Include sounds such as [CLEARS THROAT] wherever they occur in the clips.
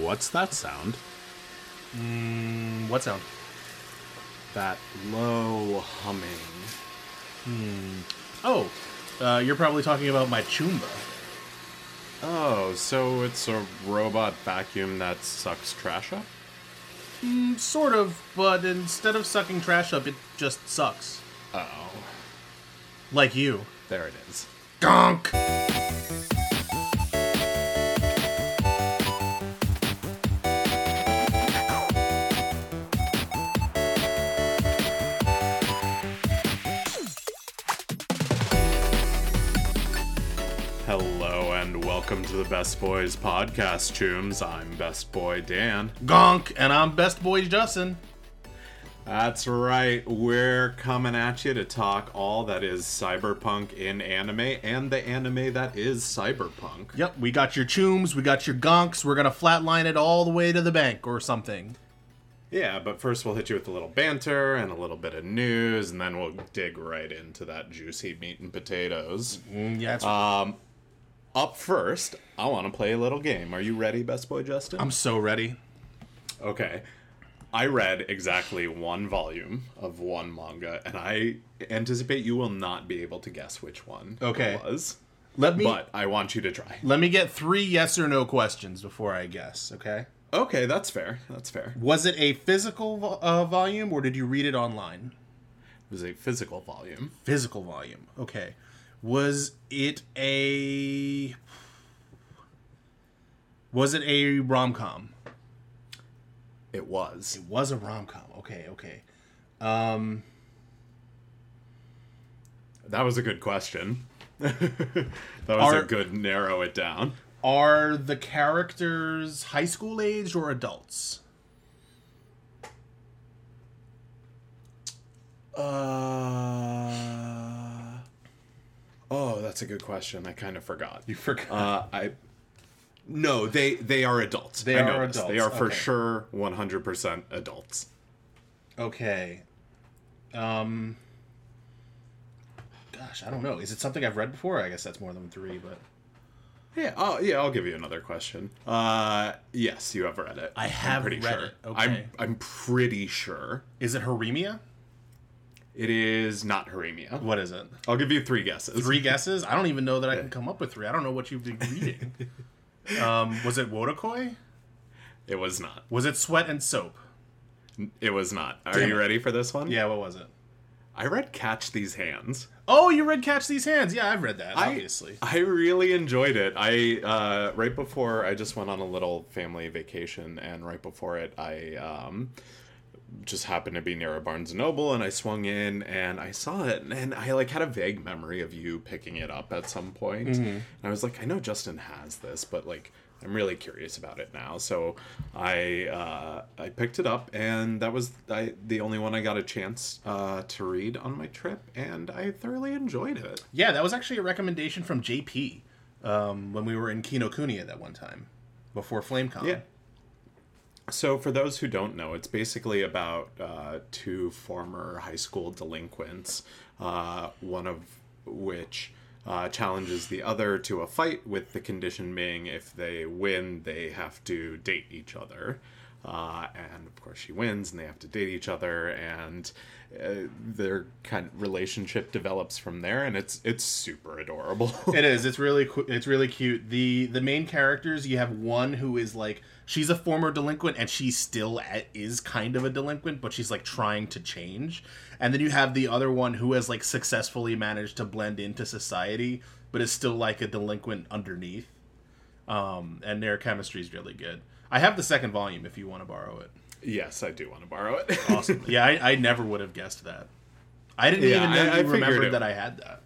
What's that sound? Mm, what sound? That low humming. Oh, uh, you're probably talking about my Chumba. Oh, so it's a robot vacuum that sucks trash up? Mm, sort of, but instead of sucking trash up, it just sucks. Oh, Like you. there it is. Gonk! Best Boys podcast, Chooms. I'm Best Boy Dan. Gonk! And I'm Best Boy Justin. That's right, we're coming at you to talk all that is cyberpunk in anime and the anime that is cyberpunk. Yep, we got your chooms, we got your gonks, we're gonna flatline it all the way to the bank or something. Yeah, but first we'll hit you with a little banter and a little bit of news, and then we'll dig right into that juicy meat and potatoes. Mm, yeah, Um, up first, I want to play a little game. Are you ready, Best Boy Justin? I'm so ready. Okay. I read exactly one volume of one manga, and I anticipate you will not be able to guess which one Okay. it was. Let me But I want you to try. let me get three yes or no questions before I guess, okay? Okay, that's fair. That's fair. Was it a physical vo- uh, volume or did you read it online? It was a physical volume. Physical volume. Okay. Was it a Was it a rom-com? It was. It was a rom-com. Okay, okay. Um That was a good question. [LAUGHS] that was Are- a good narrow it down. are the characters high school aged or adults? Uh. Oh, that's a good question. I kind of forgot. You forgot. Uh, I. No, they they are adults. They I are this. They are for okay. sure one hundred percent adults. Okay. Um Gosh, I don't know. Is it something I've read before? I guess that's more than 3, but Yeah. Oh, yeah. I'll give you another question. Uh, yes, you have read it. I I'm have pretty read sure. it, okay. I'm I'm pretty sure is it Horimiya? it is not Horimiya. What is it? I'll give you three guesses. Three guesses? I don't even know that I can come up with three. I don't know what you've been reading. [LAUGHS] um, was it Wotakoi? It was not. Was it Sweat and Soap? It was not. Are Damn you it. ready for this one? Yeah, what was it? I read Catch These Hands. Oh, you read Catch These Hands. Yeah, I've read that, I- obviously. I really enjoyed it. I uh, right before I just went on a little family vacation, and right before it, I um, just happened to be near a Barnes and Noble, and I swung in and I saw it, and I like had a vague memory of you picking it up at some point. And I was like, I know Justin has this, but like. I'm really curious about it now, so I uh, I picked it up, and that was I, the only one I got a chance uh, to read on my trip, and I thoroughly enjoyed it. yeah, that was actually a recommendation from JP um, when we were in Kinokuniya that one time before FlameCon. Yeah. So, for those who don't know, it's basically about uh, two former high school delinquents, uh, one of which uh, challenges the other to a fight, with the condition being if they win, they have to date each other. Uh, and of course, she wins, and they have to date each other, and uh, their kind of relationship develops from there, and it's it's super adorable. [LAUGHS] It is. It's really it's really cute. The the main characters, you have one who is like she's a former delinquent and she still is kind of a delinquent, but she's like trying to change. And then you have the other one who has like successfully managed to blend into society, but is still like a delinquent underneath. Um, and their chemistry is really good. I have the second volume if you want to borrow it. yes, I do want to borrow it. Awesome. [LAUGHS] yeah, I, I never would have guessed that. I didn't Yeah, even know I- you I remembered it- that I had that.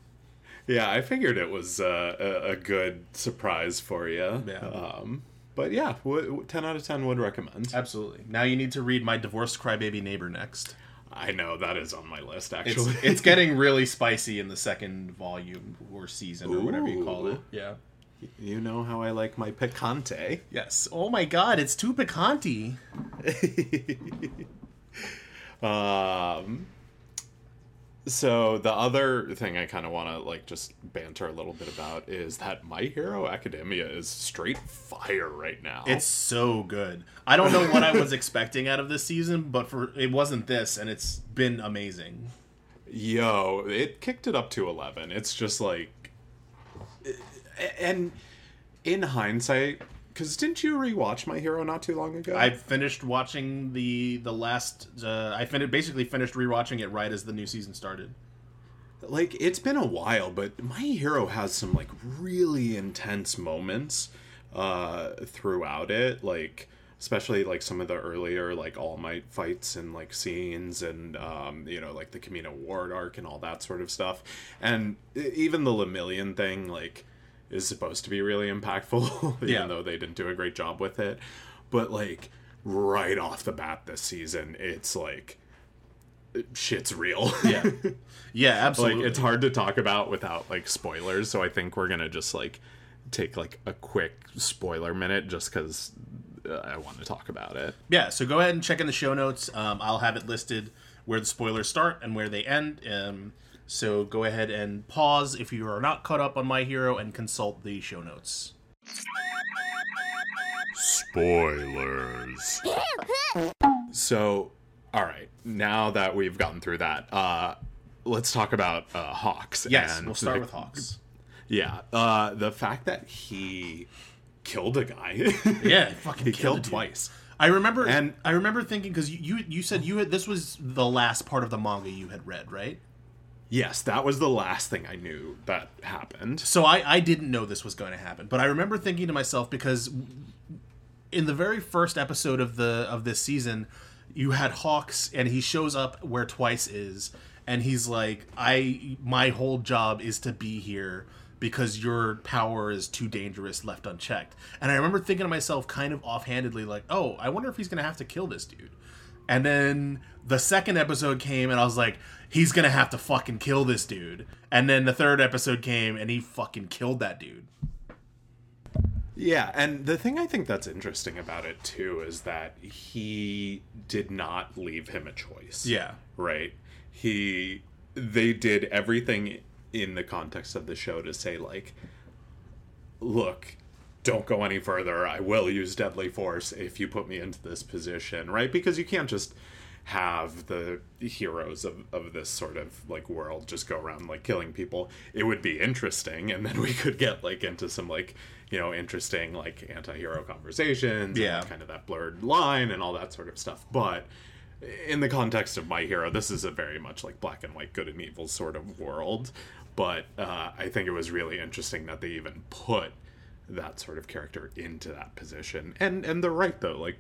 Yeah, I figured it was uh, a, a good surprise for you. Yeah. Um, but yeah, w- w- 10 out of 10 would recommend. Absolutely. Now you need to read my divorced crybaby neighbor next. I know that is on my list, It's actually. it's getting [LAUGHS] really spicy in the second volume or season or whatever you call it. Yeah. You know how I like my picante. Yes. Oh my god, it's too picante. [LAUGHS] Um, So the other thing I kind of want to like just banter a little bit about is that My Hero Academia is straight fire right now. It's so good. I don't know what I was expecting out of this season, but for it wasn't this, and it's been amazing. Yo, it kicked it up to 11. It's just like and in hindsight, cuz didn't you rewatch My Hero not too long ago? I finished watching the the last. Uh, I finished basically finished rewatching it right as the new season started. like it's been a while, but My Hero has some like really intense moments uh throughout it, like especially like some of the earlier like All Might fights and like scenes and um you know like the Kamino Ward arc and all that sort of stuff. And even the Lemillion thing like is supposed to be really impactful [LAUGHS] even Yeah. though they didn't do a great job with it. But like right off the bat this season, it's like shit's real. [LAUGHS] Yeah, yeah, absolutely. like it's hard to talk about without like spoilers so i think we're gonna just like take like a quick spoiler minute just because uh, i want to talk about it Yeah, so go ahead and check in the show notes. Um, I'll have it listed where the spoilers start and where they end. Um, so go ahead and pause if you are not caught up on My Hero and consult the show notes. spoilers so all right now that we've gotten through that uh let's talk about uh hawks Yes, and we'll start the- with Hawks. [LAUGHS] yeah uh the fact that he killed a guy [LAUGHS] Yeah, fucking he killed killed a dude. twice I remember, And- and I remember thinking because you, you you said you had this was the last part of the manga you had read, right? Yes that was the last thing i knew that happened So I I didn't know this was going to happen, but I remember thinking to myself because in the very first episode of the of this season, you had Hawks and he shows up where Twice is, and he's like, "I my whole job is to be here." Because your power is too dangerous left unchecked. And I remember thinking to myself, kind of offhandedly, like, oh, I wonder if he's going to have to kill this dude. And then the second episode came, and I was like, he's gonna have to fucking kill this dude. And then the third episode came, and he fucking killed that dude. Yeah, and the thing I think that's interesting about it too is that he did not leave him a choice. Yeah. Right? He they did everything in the context of the show to say like look, don't go any further. I will use deadly force if you put me into this position, right? Because you can't just have the heroes of, of this sort of like world just go around like killing people. It would be interesting and then we could get like into some like, you know, interesting like anti-hero conversations Yeah. and kind of that blurred line and all that sort of stuff. But in the context of my hero this is a very much like black and white good and evil sort of world but uh, i think it was really interesting that they even put that sort of character into that position and and they're right though like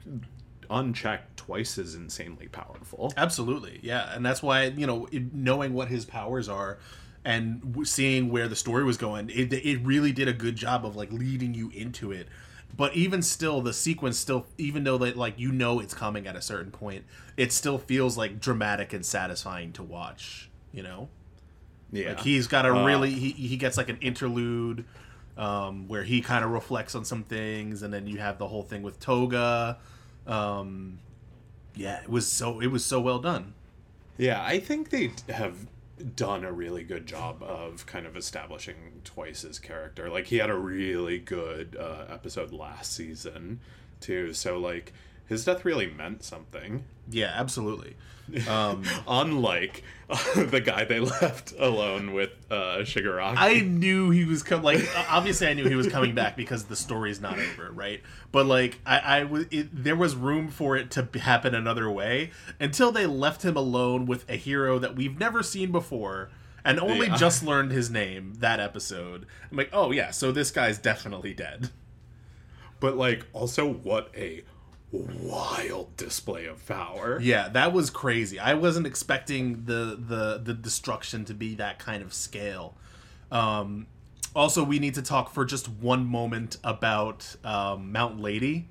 unchecked twice as insanely powerful Absolutely, yeah, and that's why you know knowing what his powers are and seeing where the story was going, it it really did a good job of like leading you into it. But even still, the sequence still, even though that like you know it's coming at a certain point, it still feels like dramatic and satisfying to watch. You know, yeah like he's got a Uh, really he he gets like an interlude. Um, where he kind of reflects on some things, and then you have the whole thing with Toga. Um, yeah, it was so it was so well done. Yeah, I think they have done a really good job of kind of establishing Twice's character. Like he had a really good uh, episode last season too. So like his death really meant something. Yeah, absolutely. Um, [LAUGHS] Unlike uh, [LAUGHS] the guy they [LAUGHS] left alone with uh, Shigaraki. I knew he was coming. Like, obviously, I knew he was coming back because the story's not over, right? But like, I, I was it, there was room for it to happen another way until they left him alone with a hero that we've never seen before. And only Yeah. just learned his name that episode. I'm like, oh yeah, so this guy's definitely dead. but like also what a wild display of power. Yeah, that was crazy. I wasn't expecting the the the destruction to be that kind of scale. Um, also, we need to talk for just one moment about um, Mount Lady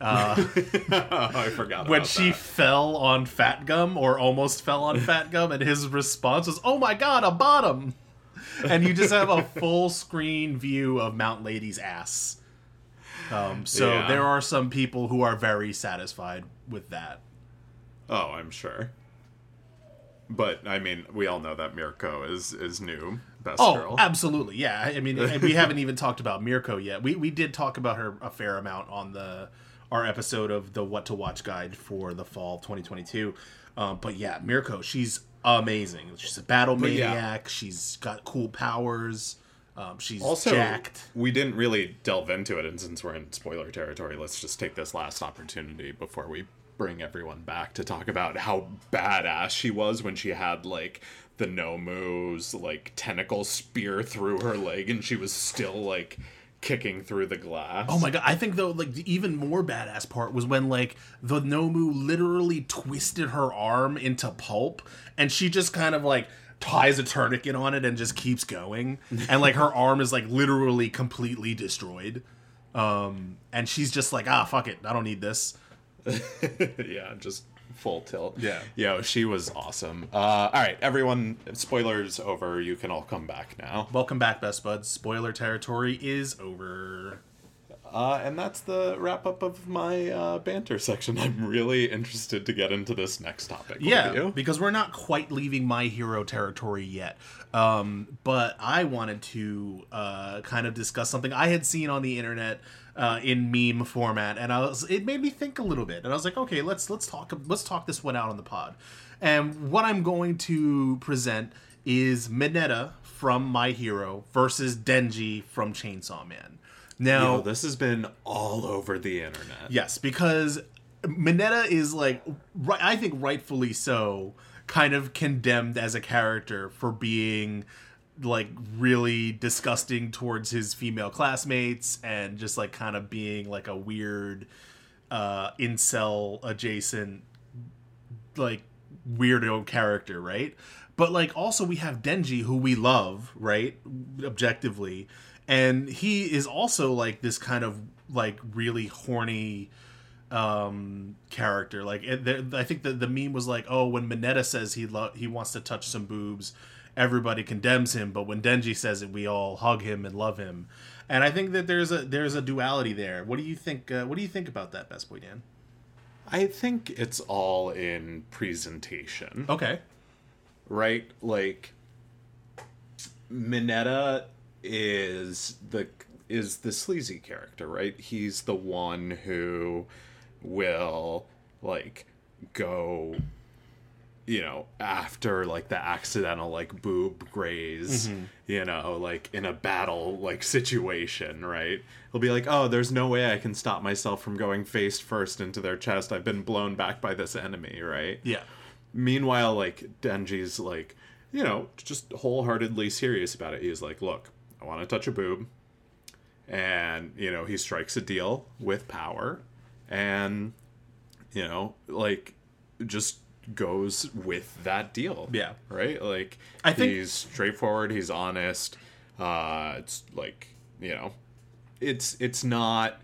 uh [LAUGHS] I forgot when she that. fell on Fat Gum or almost fell on Fat Gum, and his response was, "Oh my God, a bottom!" And you just have a [LAUGHS] full screen view of Mount Lady's ass. Um, so Yeah. there are some people who are very satisfied with that. Oh, I'm sure. but I mean, we all know that Mirko is is new best Oh, girl. absolutely, yeah. I mean, we [LAUGHS] haven't even talked about Mirko yet. We we did talk about her a fair amount on the our episode of the What to Watch guide for the fall 2022. Um, but yeah, Mirko, she's amazing. She's a battle yeah. maniac. She's got cool powers. Um, she's also, jacked. we didn't really delve into it, and since we're in spoiler territory, let's just take this last opportunity before we bring everyone back to talk about how badass she was when she had like the Nomu's like tentacle spear through her leg, and she was still like kicking through the glass. Oh my god! I think though, like the even more badass part was when like the Nomu literally twisted her arm into pulp, and she just kind of like ties a tourniquet on it and just keeps going, and like her arm is like literally completely destroyed. Um, and she's just like, ah, fuck it, I don't need this. [LAUGHS] yeah, just full tilt. Yeah. Yo, she was awesome. Uh, all right, everyone, spoilers over. You can all come back now. Welcome back, best buds. Spoiler territory is over. Uh, and that's the wrap up of my uh, banter section. [LAUGHS] I'm really interested to get into this next topic. Yeah, you. because we're not quite leaving my hero territory yet. Um, but I wanted to uh, kind of discuss something I had seen on the internet uh, in meme format, and I was it made me think a little bit, and I was like, okay, let's let's talk let's talk this one out on the pod. And what I'm going to present is Mineta from My Hero versus Denji from Chainsaw Man. Now, Yo, this has been all over the internet. Yes, because Mineta is like, right, I think rightfully so, kind of condemned as a character for being like really disgusting towards his female classmates and just like kind of being like a weird uh incel adjacent like weirdo character, right? But like also we have Denji who we love, right? Objectively. And he is also like this kind of like really horny um character. Like it, there, i think the, the meme was like oh when mineta says he lo- he wants to touch some boobs everybody condemns him. But when denji says it we all hug him and love him. And i think that there's a there's a duality there. What do you think uh, what do you think about that best boy dan? I think it's all in presentation. okay. Right? Like Mineta is the is the sleazy character, right? He's the one who will like go you know after like the accidental like boob graze mm-hmm. you know like in a battle like situation right? He'll be like oh there's no way i can stop myself from going face first into their chest. I've been blown back by this enemy right? Yeah. Meanwhile, like Denji's like, you know, just wholeheartedly serious about it. He's like, look, I want to touch a boob. And, you know, he strikes a deal with power and, you know, like just goes with that deal. Yeah. Right? Like I think- he's straightforward, he's honest. Uh it's like, you know, it's it's not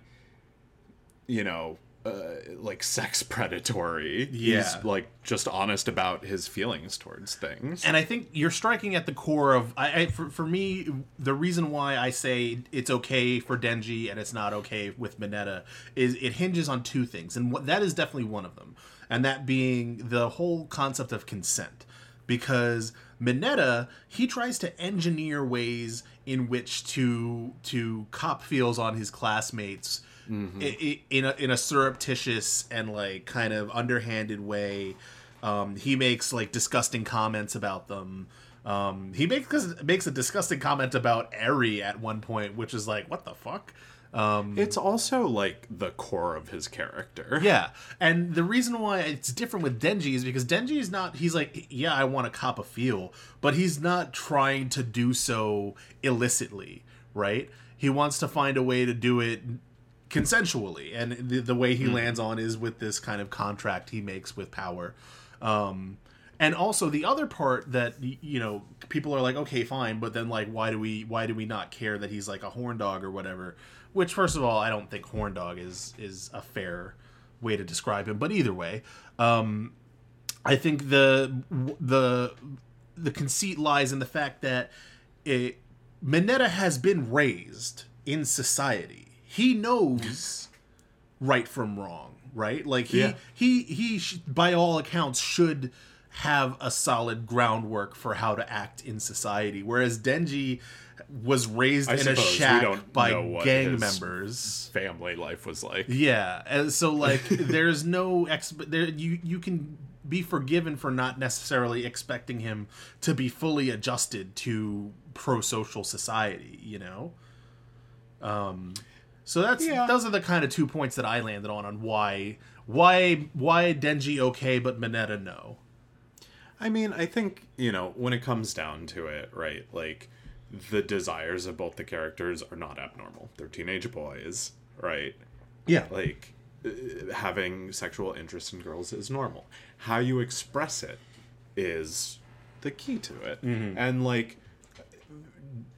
you know, uh, like sex predatory. Yeah. He's like just honest about his feelings towards things. and I think you're striking at the core of I, I for, for me the reason why I say it's okay for Denji and it's not okay with Mineta is it hinges on two things and what, that is definitely one of them and that being the whole concept of consent because Mineta he tries to engineer ways in which to to cop feels on his classmates i- in a in a surreptitious and like kind of underhanded way. Um, he makes like disgusting comments about them. Um, he makes makes a disgusting comment about Eri at one point, which is like, what the fuck? Um, it's also like the core of his character. [LAUGHS] yeah, and the reason why it's different with Denji is because Denji is not. He's like, yeah, I want to cop a feel, but he's not trying to do so illicitly, right? He wants to find a way to do it consensually, and the, the way he lands on is with this kind of contract he makes with power. Um, and also the other part that you know people are like, okay, fine, but then like, why do we why do we not care that he's like a horn dog or whatever? Which, first of all, I don't think horn dog is is a fair way to describe him. But either way, um, I think the the the conceit lies in the fact that it, Mineta has been raised in society. He knows right from wrong, right? Like he Yeah. he he sh- by all accounts should have a solid groundwork for how to act in society. Whereas Denji was raised I in a shack by gang members. family life was like. Yeah, and so like [LAUGHS] there's no exp- there you you can be forgiven for not necessarily expecting him to be fully adjusted to pro-social society, you know. Um so that's Yeah. those are the kind of two points that I landed on on why why why Denji okay but Mineta no. I mean, I think, you know, when it comes down to it, right, like the desires of both the characters are not abnormal. They're teenage boys, right? Yeah. Like uh, having sexual interest in girls is normal. How you express it is the key to it. And like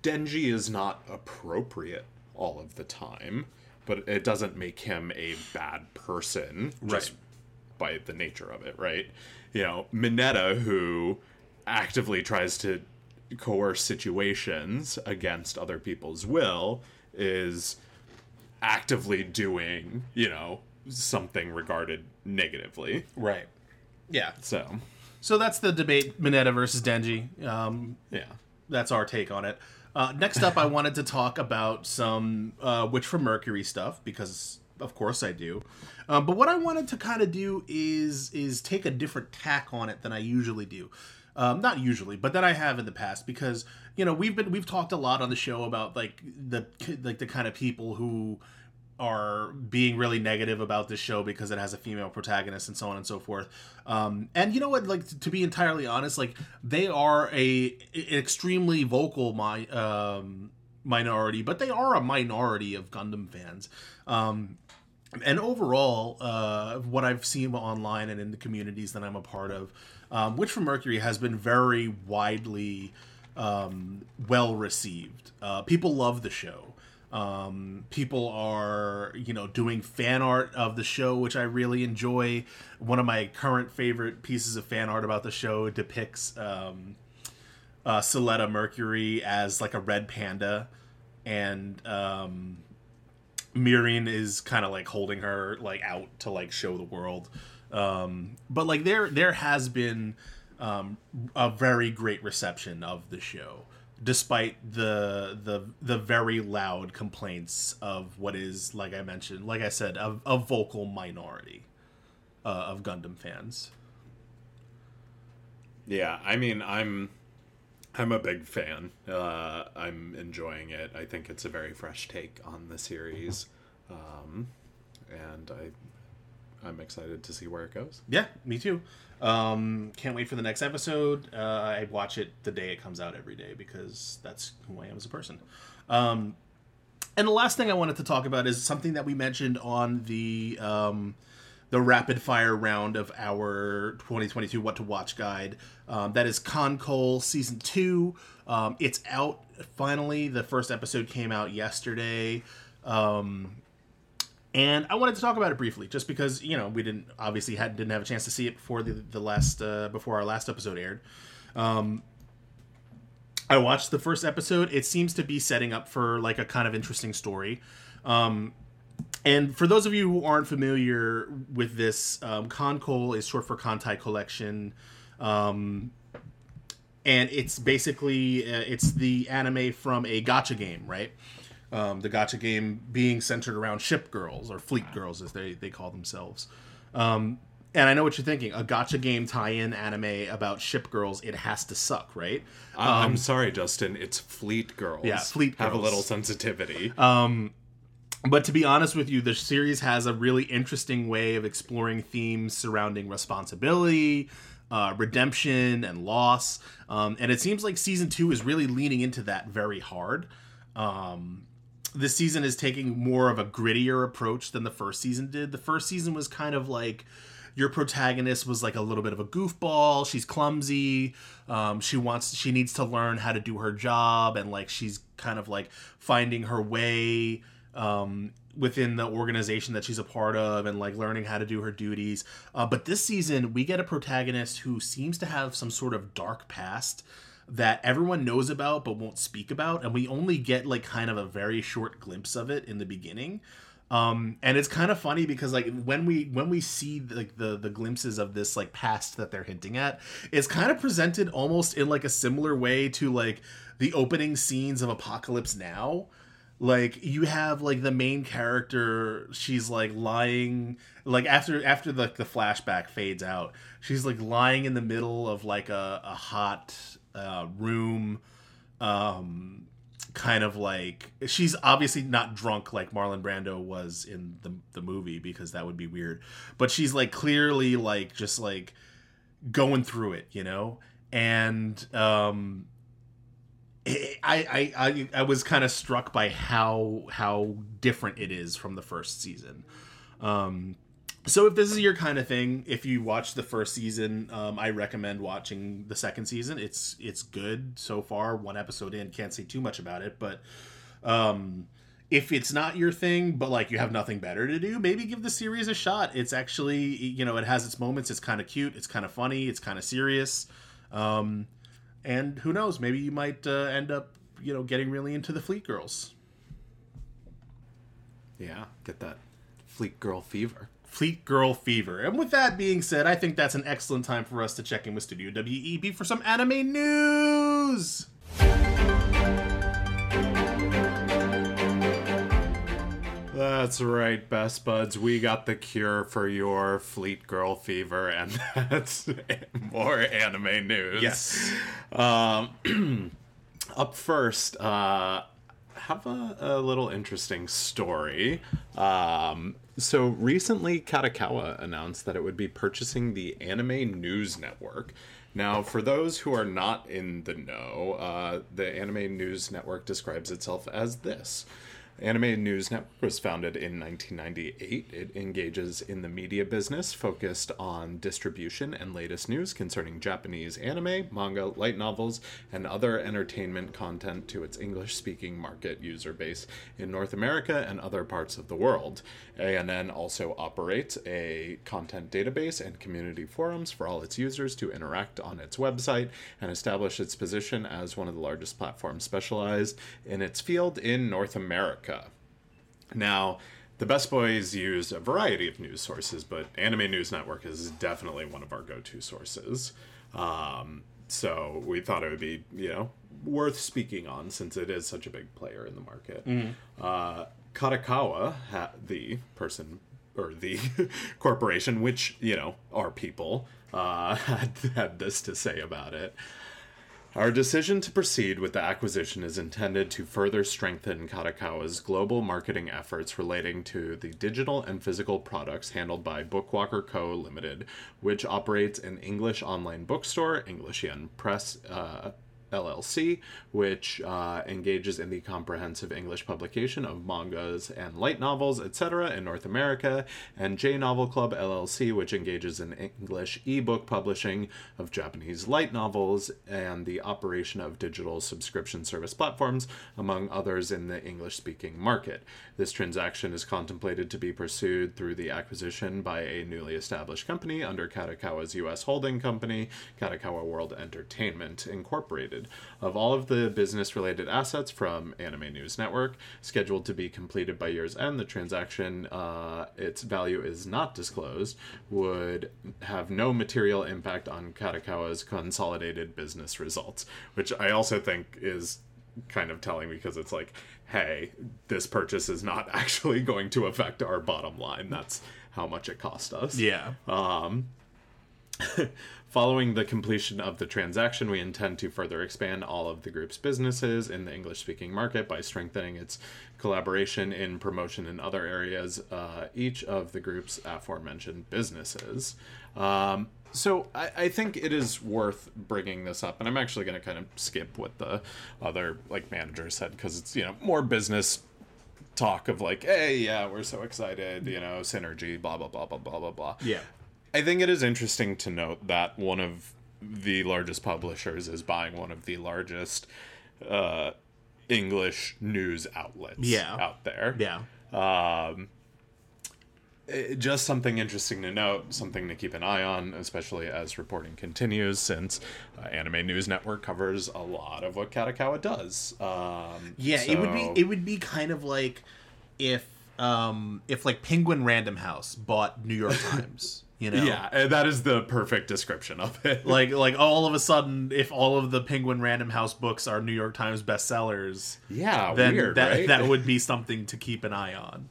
Denji is not appropriate all of the time, but it doesn't make him a bad person just Right. by the nature of it, right? You know, Mineta, who actively tries to coerce situations against other people's will, is actively doing, you know, something regarded negatively. Right. Yeah. So, So that's the debate Mineta versus Denji. Um yeah. that's our take on it. Uh, next up, I wanted to talk about some uh, Witch from Mercury stuff because, of course, I do. Um, but what I wanted to kind of do is is take a different tack on it than I usually do. Um, not usually, but that I have in the past because you know we've been we've talked a lot on the show about like the like the kind of people who are being really negative about this show because it has a female protagonist and so on and so forth. Um, and you know what? Like to be entirely honest, like they are a extremely vocal my um, minority, but they are a minority of Gundam fans. Um, and overall, uh, what I've seen online and in the communities that I'm a part of, um, from Mercury has been very widely um, well received. Uh, people love the show. Um, people are, you know, doing fan art of the show, which I really enjoy. One of my current favorite pieces of fan art about the show depicts um, uh, Suletta Mercury as like a red panda, and um, is kind of like holding her like out to like show the world. Um, but like there there has been um, a very great reception of the show, despite the the the very loud complaints of what is like I mentioned, like I said, a, a vocal minority uh, of Gundam fans. Yeah, I mean, I'm I'm a big fan. Uh, I'm enjoying it. I think it's a very fresh take on the series, um, and I I'm excited to see where it goes. Yeah, me too. Um, can't wait for the next episode. Uh, I watch it the day it comes out every day because that's who I am as a person. Um, and the last thing I wanted to talk about is something that we mentioned on the um, the rapid fire round of our 2022 What to Watch guide. Um, that is KanColle season two. Um, it's out finally. The first episode came out yesterday. Um, and I wanted to talk about it briefly, just because you know we didn't obviously had didn't have a chance to see it before the the last uh, before our last episode aired. Um, I watched the first episode. It seems to be setting up for like a kind of interesting story. Um, and for those of you who aren't familiar with this, um, KanColle is short for Kantai Collection. Um, and it's basically uh, it's the anime from a gacha game, right? Um, the gacha game being centered around ship girls or fleet girls, as they they call themselves. Um, and I know what you're thinking: a gacha game tie-in anime about ship girls. It has to suck, right? I- I'm sorry, Justin. It's Fleet Girls. Yeah, Fleet Have a little sensitivity. But to be honest with you, the series has a really interesting way of exploring themes surrounding responsibility, uh, redemption, and loss. Um, and it seems like season two is really leaning into that very hard. Um, this season is taking more of a grittier approach than the first season did. The first season was kind of like your protagonist was like a little bit of a goofball. She's clumsy. Um, she wants she needs to learn how to do her job, and like she's kind of like finding her way um, within the organization that she's a part of, and like learning how to do her duties. Uh, but this season, we get a protagonist who seems to have some sort of dark past that everyone knows about but won't speak about and we only get like kind of a very short glimpse of it in the beginning Um, and it's kind of funny because like when we when we see like the the glimpses of this like past that they're hinting at, it's kind of presented almost in like a similar way to like the opening scenes of Apocalypse Now. Like you have like the main character, she's like lying like after after the the flashback fades out, she's like lying in the middle of like a, a hot uh, room um kind of like she's obviously not drunk like Marlon Brando was in the the movie because that would be weird. But she's like clearly like just like going through it, you know? And um I I I, I was kind of struck by how how different it is from the first season. Um so if this is your kind of thing, if you watch the first season, um, I recommend watching the second season. It's it's good so far. One episode in, can't say too much about it, but um, if it's not your thing, but like you have nothing better to do, maybe give the series a shot. It's actually you know it has its moments. It's kind of cute. It's kind of funny. It's kind of serious. Um, and who knows? Maybe you might uh, end up you know getting really into the Fleet Girls. Yeah, get that Fleet Girl fever. Fleet Girl Fever. And with that being said, I think that's an excellent time for us to check in with Studio WEB for some anime news. That's right, best buds. We got the cure for your Fleet Girl fever, and [LAUGHS] that's more anime news. Yes. Um, [CLEARS THROAT] up first, uh, have a, a little interesting story. Um, so recently, Kadokawa announced that it would be purchasing the Anime News Network. Now, for those who are not in the know, uh, the Anime News Network describes itself as this. Anime News Network was founded in 1998. It engages in the media business focused on distribution and latest news concerning Japanese anime, manga, light novels, and other entertainment content to its English speaking market user base in North America and other parts of the world. ANN also operates a content database and community forums for all its users to interact on its website and establish its position as one of the largest platforms specialized in its field in North America. Now, the Best Boys use a variety of news sources, but Anime News Network is definitely one of our go to sources. Um, so we thought it would be, you know, worth speaking on since it is such a big player in the market. Uh, Kadokawa, ha- the person or the [LAUGHS] corporation, which, you know, are people, uh, [LAUGHS] had, had this to say about it. Our decision to proceed with the acquisition is intended to further strengthen Kadokawa's global marketing efforts relating to the digital and physical products handled by Bookwalker Co. Limited, which operates an English online bookstore, English Yen Press uh, LLC, which uh, engages in the comprehensive English publication of mangas and light novels, etc., in North America, and J Novel Club LLC, which engages in English ebook publishing of Japanese light novels and the operation of digital subscription service platforms, among others in the English speaking market. This transaction is contemplated to be pursued through the acquisition by a newly established company under Kadokawa's U.S. holding company, Kadokawa World Entertainment Incorporated. Of all of the business related assets from Anime News Network, scheduled to be completed by year's end, the transaction, uh, its value is not disclosed, would have no material impact on Kadokawa's consolidated business results, which I also think is kind of telling because it's like, hey, this purchase is not [LAUGHS] actually going to affect our bottom line. That's how much it cost us. Yeah. Um, [LAUGHS] Following the completion of the transaction, we intend to further expand all of the group's businesses in the English speaking market by strengthening its collaboration in promotion in other areas, uh, each of the group's aforementioned businesses. Um, so I, I think it is worth bringing this up, and I'm actually going to kind of skip what the other like manager said because it's you know more business talk of like, hey, yeah, we're so excited, you know, synergy, blah blah blah blah blah blah blah. Yeah. I think it is interesting to note that one of the largest publishers is buying one of the largest uh, English news outlets Yeah. out there. Yeah. Um, it- just something interesting to note, something to keep an eye on, especially as reporting continues, since uh, Anime News Network covers a lot of what Kadokawa does. Um, Yeah, it would be it would be kind of like if um if like Penguin Random House bought New York [LAUGHS] Times, you know. Yeah, that is the perfect description of it. [LAUGHS] Like like all of a sudden if all of the Penguin Random House books are New York Times bestsellers, yeah, then weird, that right? that would [LAUGHS] be something to keep an eye on.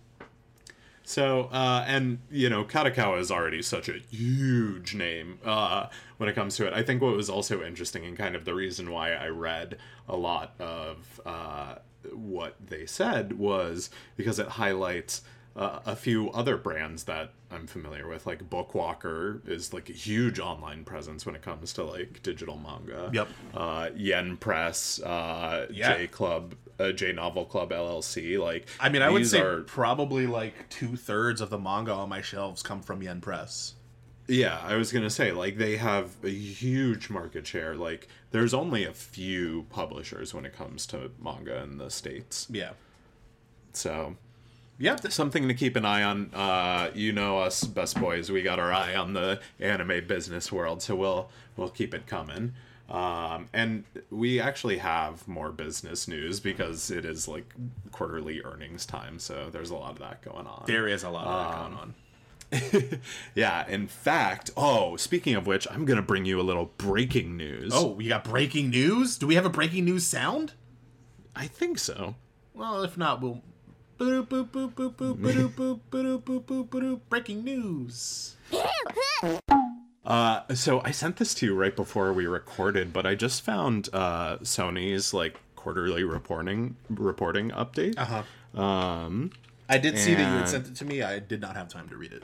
So, uh, and you know, Kadokawa is already such a huge name uh, when it comes to it. I think what was also interesting and kind of the reason why I read a lot of uh, what they said was because it highlights uh, a few other brands that I'm familiar with. Like Bookwalker is like a huge online presence when it comes to like digital manga. Yep. Uh, Yen Press, uh, Yeah. J Club, uh, J Novel Club LLC. Like, I mean, I would say are- probably like two thirds of the manga on my shelves come from Yen Press. Yeah, I was gonna say like they have a huge market share. Like there's only a few publishers when it comes to manga in the states. Yeah. So Yeah. something to keep an eye on. Uh, you know us, best boys. We got our eye on the anime business world, so we'll we'll keep it coming. Um, and we actually have more business news because it is like quarterly earnings time, so there's a lot of that going on. There is a lot of that Um, going on. [LAUGHS] yeah, in fact, oh, speaking of which, I'm gonna bring you a little breaking news. Oh, we got breaking news? Do we have a breaking news sound? I think so. Well, if not, we'll. Breaking news. Uh, so I sent this to you right before we recorded, but I just found uh, Sony's like quarterly reporting reporting update. Uh-huh. Um, I did see that you had sent it to me. I did not have time to read it.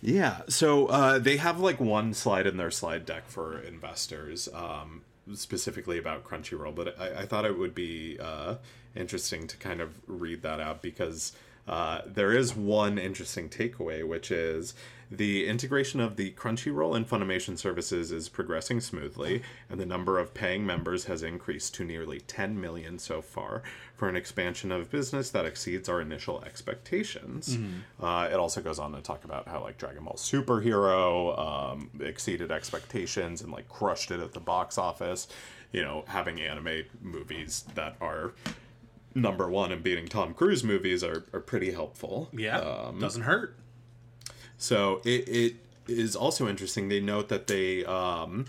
Yeah, so uh, they have like one slide in their slide deck for investors, um, specifically about Crunchyroll. But I, I thought it would be uh, interesting to kind of read that out because uh, there is one interesting takeaway, which is the integration of the Crunchyroll and Funimation services is progressing smoothly, and the number of paying members has increased to nearly 10 million so far, for an expansion of business that exceeds our initial expectations. Uh, it also goes on to talk about how like Dragon Ball Superhero um, exceeded expectations and like crushed it at the box office. You know, having anime movies that are number one and beating Tom Cruise movies are, are pretty helpful. Yeah. Um, doesn't hurt. so it, it is also interesting. They note that they um,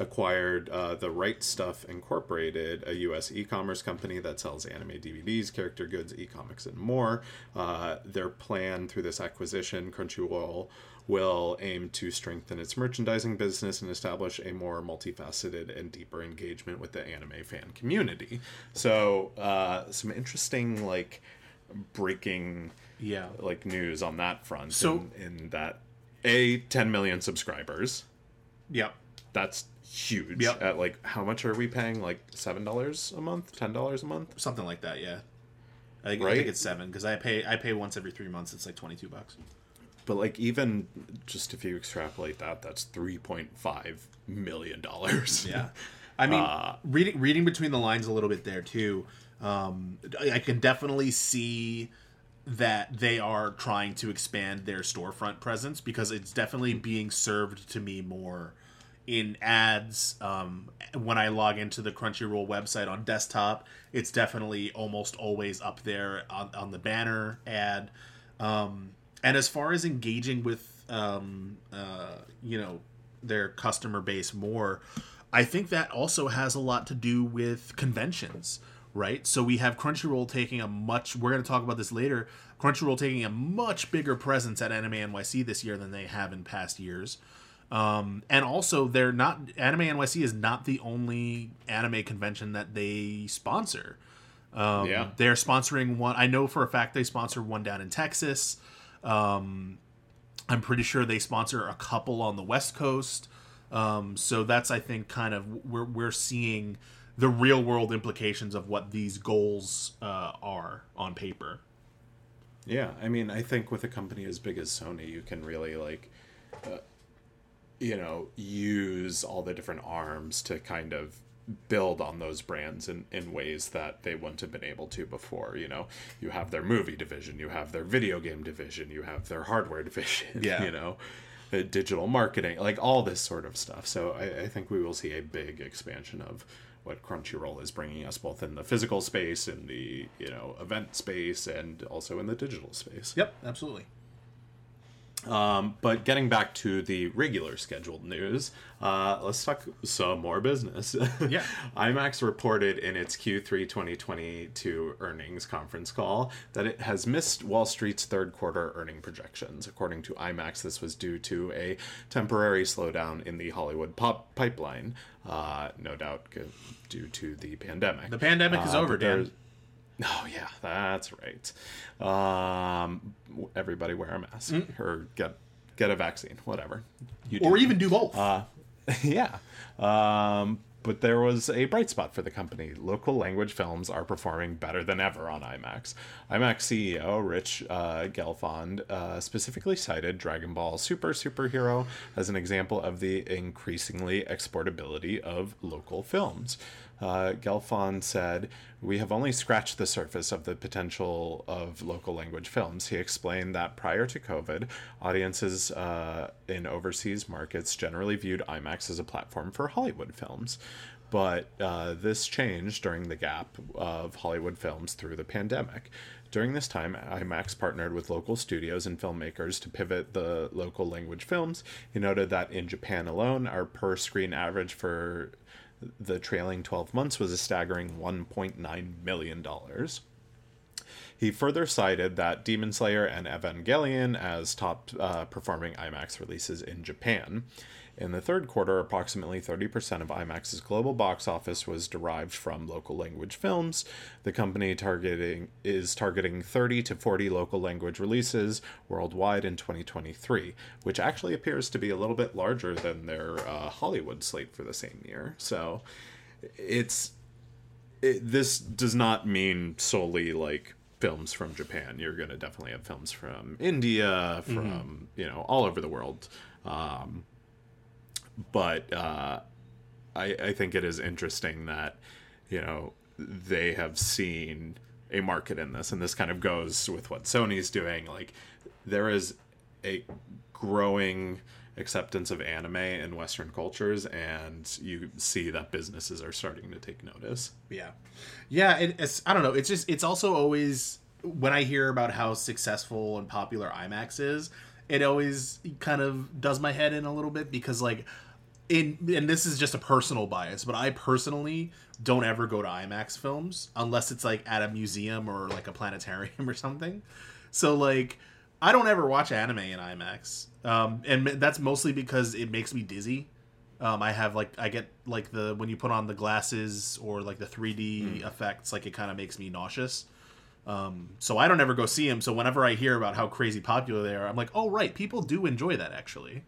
acquired uh, the Right Stuf Incorporated, a U.S. e-commerce company that sells anime DVDs, character goods, e-comics, and more. Uh, their plan through this acquisition, Crunchyroll will aim to strengthen its merchandising business and establish a more multifaceted and deeper engagement with the anime fan community. So uh, some interesting like breaking Yeah. like news on that front. So- in, in that a 10 million subscribers. Yep. That's huge. Yep. At like how much are we paying? Like seven dollars a month, ten dollars a month. Something like that. Yeah. I think, I think it's seven because I pay I pay once every three months. It's like twenty two bucks. But like even just if you extrapolate that, that's three point five million dollars. [LAUGHS] Yeah. I mean, Uh, reading reading between the lines a little bit there too. Um, I can definitely see that they are trying to expand their storefront presence because it's definitely being served to me more in ads. Um, when I log into the Crunchyroll website on desktop, it's definitely almost always up there on, on the banner ad. Um, and as far as engaging with, um, uh, you know, their customer base more, I think that also has a lot to do with conventions, right? So we have Crunchyroll taking a much, we're going to talk about this later, Crunchyroll taking a much bigger presence at Anime NYC this year than they have in past years. Um, and also, they're not, Anime NYC is not the only anime convention that they sponsor. Um, Yeah. They're sponsoring one, I know for a fact they sponsor one down in Texas. Um, I'm pretty sure they sponsor a couple on the West Coast. Um, so that's I think kind of we're we're seeing the real world implications of what these goals uh, are on paper. Yeah, I mean, I think with a company as big as Sony, you can really like, uh, you know, use all the different arms to kind of build on those brands in, in ways that they wouldn't have been able to before. You know, you have their movie division, you have their video game division, you have their hardware [LAUGHS] division. Yeah. you know, uh, digital marketing, like all this sort of stuff. So I, I think we will see a big expansion of what Crunchyroll is bringing us, both in the physical space, in the you know event space, and also in the digital space. Yep, absolutely. Um, but getting back to the regular scheduled news, uh, let's talk some more business. [LAUGHS] Yeah. IMAX reported in its Q3 2022 earnings conference call that it has missed Wall Street's third quarter earning projections. According to IMAX, this was due to a temporary slowdown in the Hollywood pop pipeline, uh, no doubt due to the pandemic. The pandemic is Uh, over, Dan. Oh yeah, that's right. Um, everybody wear a mask or get get a vaccine, whatever. You Mm. Or even do both. Uh, [LAUGHS] yeah. Um, but there was a bright spot for the company. Local language films are performing better than ever on IMAX. IMAX CEO Rich uh, Gelfond uh, specifically cited Dragon Ball Super Superhero as an example of the increasingly exportability of local films. Uh, said, We have only scratched the surface of the potential of local language films. He explained that prior to COVID, audiences uh, in overseas markets generally viewed IMAX as a platform for Hollywood films. But uh, this changed during the gap of Hollywood films through the pandemic. During this time, IMAX partnered with local studios and filmmakers to pivot the local language films. He noted that in Japan alone, our per screen average for the trailing 12 months was a staggering $1.9 million. He further cited that Demon Slayer and Evangelion as top uh, performing IMAX releases in Japan. In the third quarter, approximately 30% of IMAX's global box office was derived from local language films. The company targeting is targeting 30 to 40 local language releases worldwide in 2023, which actually appears to be a little bit larger than their uh, Hollywood slate for the same year. So it's it, this does not mean solely like films from Japan. You're going to definitely have films from India, from you know all over the world. Um, but uh, I, I think it is interesting that you know they have seen a market in this, and this kind of goes with what Sony's doing. Like there is a growing acceptance of anime in Western cultures, and you see that businesses are starting to take notice. Yeah, yeah. It, it's I don't know. It's just it's also always when I hear about how successful and popular IMAX is, it always kind of does my head in a little bit because like in and this is just a personal bias, but I personally don't ever go to IMAX films unless it's like at a museum or like a planetarium [LAUGHS] or something. So like I don't ever watch anime in IMAX, um, and that's mostly because it makes me dizzy. Um, I have like I get like the when you put on the glasses or like the 3D effects, like it kind of makes me nauseous. Um, so I don't ever go see them. So whenever I hear about how crazy popular they are, I'm like, oh right, people do enjoy that actually.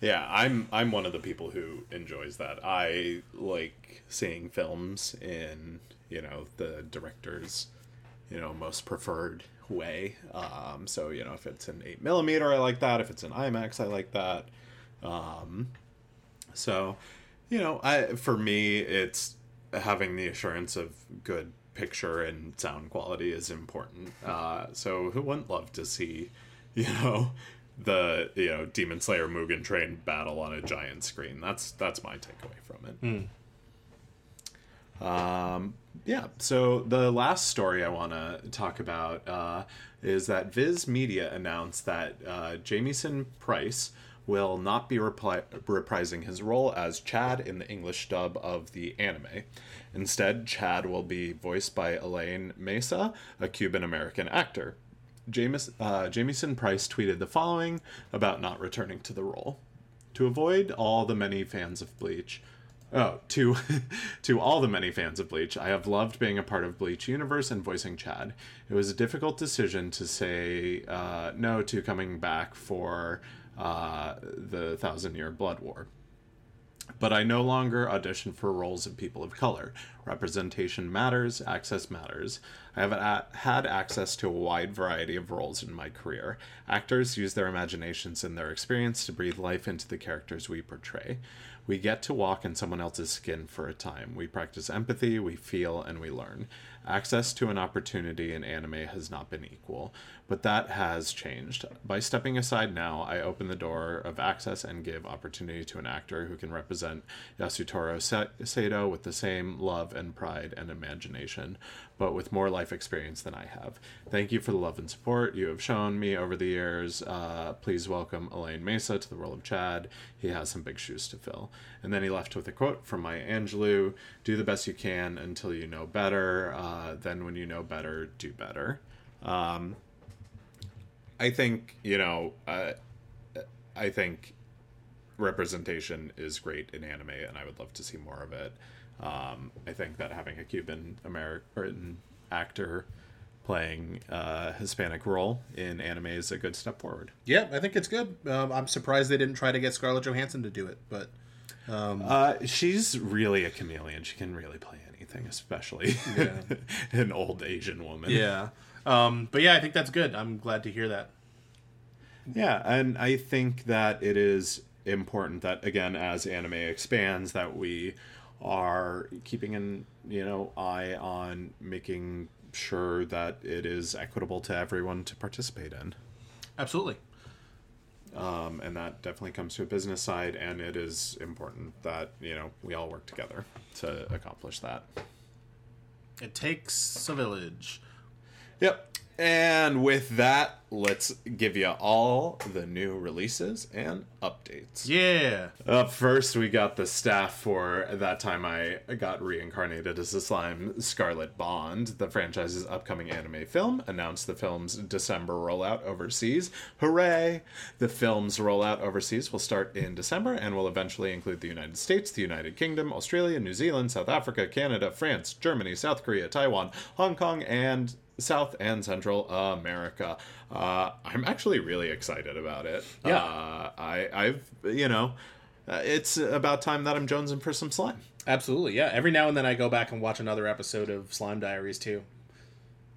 Yeah, I'm I'm one of the people who enjoys that. I like seeing films in you know the director's you know most preferred way. Um, so you know if it's an eight millimeter, I like that. If it's an IMAX, I like that. Um, so you know, I for me, it's having the assurance of good picture and sound quality is important. Uh, so who wouldn't love to see, [LAUGHS] you know, the you know Demon Slayer Mugen Train battle on a giant screen? That's that's my takeaway from it. Um, yeah. So the last story I want to talk about uh, is that Viz Media announced that uh, Jamieson Price will not be repli- reprising his role as Chad in the English dub of the anime. Instead, Chad will be voiced by Alain Mesa, a Cuban American actor. James, uh, Jamieson Price tweeted the following about not returning to the role. To avoid all the many fans of Bleach, oh, to [LAUGHS] to all the many fans of Bleach, I have loved being a part of Bleach universe and voicing Chad. It was a difficult decision to say uh, no to coming back for uh, the Thousand Year Blood War. But I no longer audition for roles of people of color. Representation matters, access matters. I have a- had access to a wide variety of roles in my career. Actors use their imaginations and their experience to breathe life into the characters we portray. We get to walk in someone else's skin for a time. We practice empathy, we feel, and we learn. Access to an opportunity in anime has not been equal, but that has changed. By stepping aside now, I open the door of access and give opportunity to an actor who can represent Yasutora Sa- Sato with the same love and pride and imagination, but with more life experience than I have. Thank you for the love and support you have shown me over the years. Uh, please welcome Alain Mesa to the role of Chad. He has some big shoes to fill. And then he left with a quote from Maya Angelou Do the best you can until you know better. Uh, then, when you know better, do better. Um, I think, you know, uh, I think representation is great in anime, and I would love to see more of it. Um, I think that having a Cuban American actor playing a Hispanic role in anime is a good step forward. Yeah, I think it's good. Um, I'm surprised they didn't try to get Scarlett Johansson to do it, but Uh, she's really a chameleon. She can really play anything, especially Yeah. [LAUGHS] an old Asian woman. yeah. Um, but yeah, I think that's good. I'm glad to hear that. Yeah, and I think that it is important that again, as anime expands, that we are keeping an you know eye on making sure that it is equitable to everyone to participate in. Absolutely. Um, and that definitely comes to a business side, and it is important that you know we all work together to accomplish that. It takes a village. Yep. And with that, let's give you all the new releases and updates. Yeah. Up first, we got the staff for that time I got reincarnated as a slime, Scarlet Bond. The franchise's upcoming anime film announced the film's December rollout overseas. Hooray! The film's rollout overseas will start in December and will eventually include the United States, the United Kingdom, Australia, New Zealand, South Africa, Canada, France, Germany, South Korea, Taiwan, Hong Kong, and South and Central America. Uh, I'm actually really excited about it. Yeah. Uh, I, I've, you know, uh, it's about time that I'm jonesing for some slime. Absolutely. Yeah. Every now and then I go back and watch another episode of Slime Diaries too.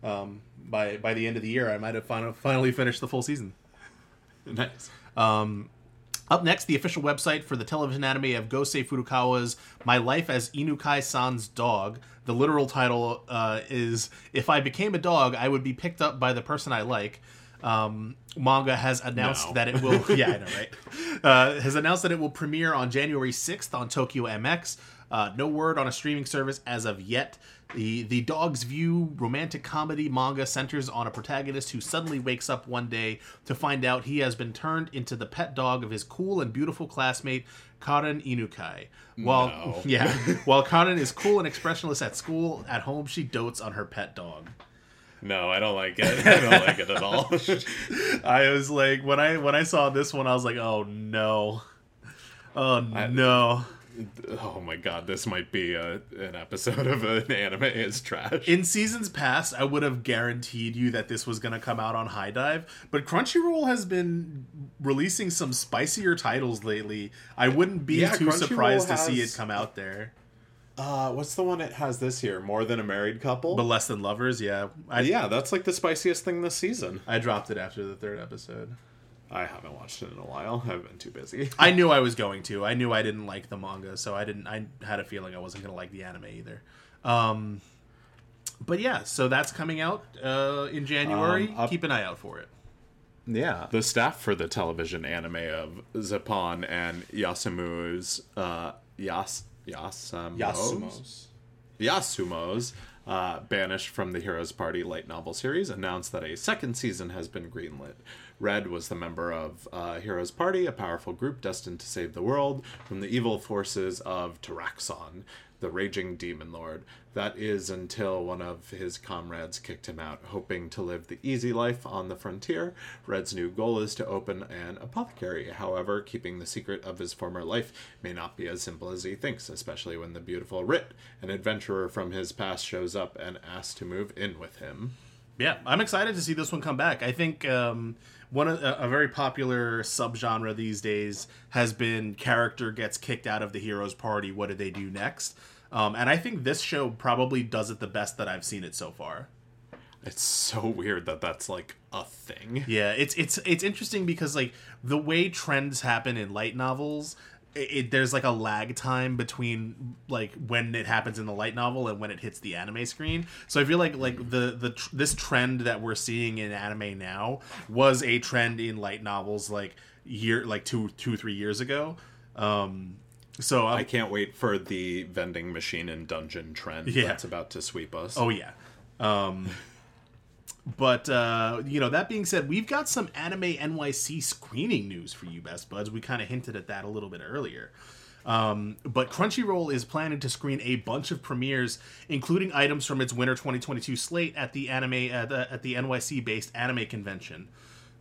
Um, by by the end of the year, I might have fin- finally finished the full season. Nice. Up next, the official website for the television anime of Gosei Furukawa's My Life as Inukai San's Dog. The literal title uh, is If I Became a Dog, I Would Be Picked Up by the Person I Like. Um, manga has announced No. that it will. [LAUGHS] yeah, I know, right? Uh, has announced that it will premiere on January 6th on Tokyo MX. Uh, no word on a streaming service as of yet. The the Dog's View romantic comedy manga centers on a protagonist who suddenly wakes up one day to find out he has been turned into the pet dog of his cool and beautiful classmate Karen Inukai. While No. [LAUGHS] yeah, while Karen is cool and expressionless at school, at home she dotes on her pet dog. No, I don't like it. [LAUGHS] I don't like it at all. [LAUGHS] I was like when I when I saw this one, I was like, oh no, oh no. Oh my god, this might be a, an episode of an anime is trash. In seasons past, I would have guaranteed you that this was going to come out on High Dive, but Crunchyroll has been releasing some spicier titles lately. I wouldn't be Yeah, too surprised to see it come out there. Uh, what's the one it has this year? More than a married couple. But Less Than Lovers, yeah. I, yeah, that's like the spiciest thing this season. I dropped it after the third episode. I haven't watched it in a while. I've been too busy. I knew I was going to. I knew I didn't like the manga, so I didn't. I had a feeling I wasn't going to like the anime either. Um, but yeah, so that's coming out uh, in January. Um, up- Keep an eye out for it. Yeah. The staff for the television anime of Zappon and Yasumu's uh Yas Yasamos Yasumo's uh, banished from the Heroes Party light novel series, announced that a second season has been greenlit. Red was the member of uh, Heroes Party, a powerful group destined to save the world from the evil forces of Taraxon, the raging demon lord. That is until one of his comrades kicked him out. Hoping to live the easy life on the frontier, Red's new goal is to open an apothecary. However, keeping the secret of his former life may not be as simple as he thinks, especially when the beautiful Rit, an adventurer from his past, shows up and asks to move in with him. Yeah, I'm excited to see this one come back. I think um, one of, a, a very popular subgenre these days has been character gets kicked out of the hero's party. What do they do next? Um, and I think this show probably does it the best that I've seen it so far. It's so [LAUGHS] weird that that's like a thing. Yeah, it's it's it's interesting because like the way trends happen in light novels, it, it, there's like a lag time between like when it happens in the light novel and when it hits the anime screen. So I feel like like the the tr- this trend that we're seeing in anime now was a trend in light novels like year like two two three years ago. Um, so I can't wait for the vending machine and dungeon trend Yeah. that's about to sweep us. Oh yeah. Um but uh you know, that being said, we've got some anime NYC screening news for you best buds. We kind of hinted at that a little bit earlier. Um, but Crunchyroll is planning to screen a bunch of premieres, including items from its winter 2022 slate at the anime at the, at the NYC based anime convention.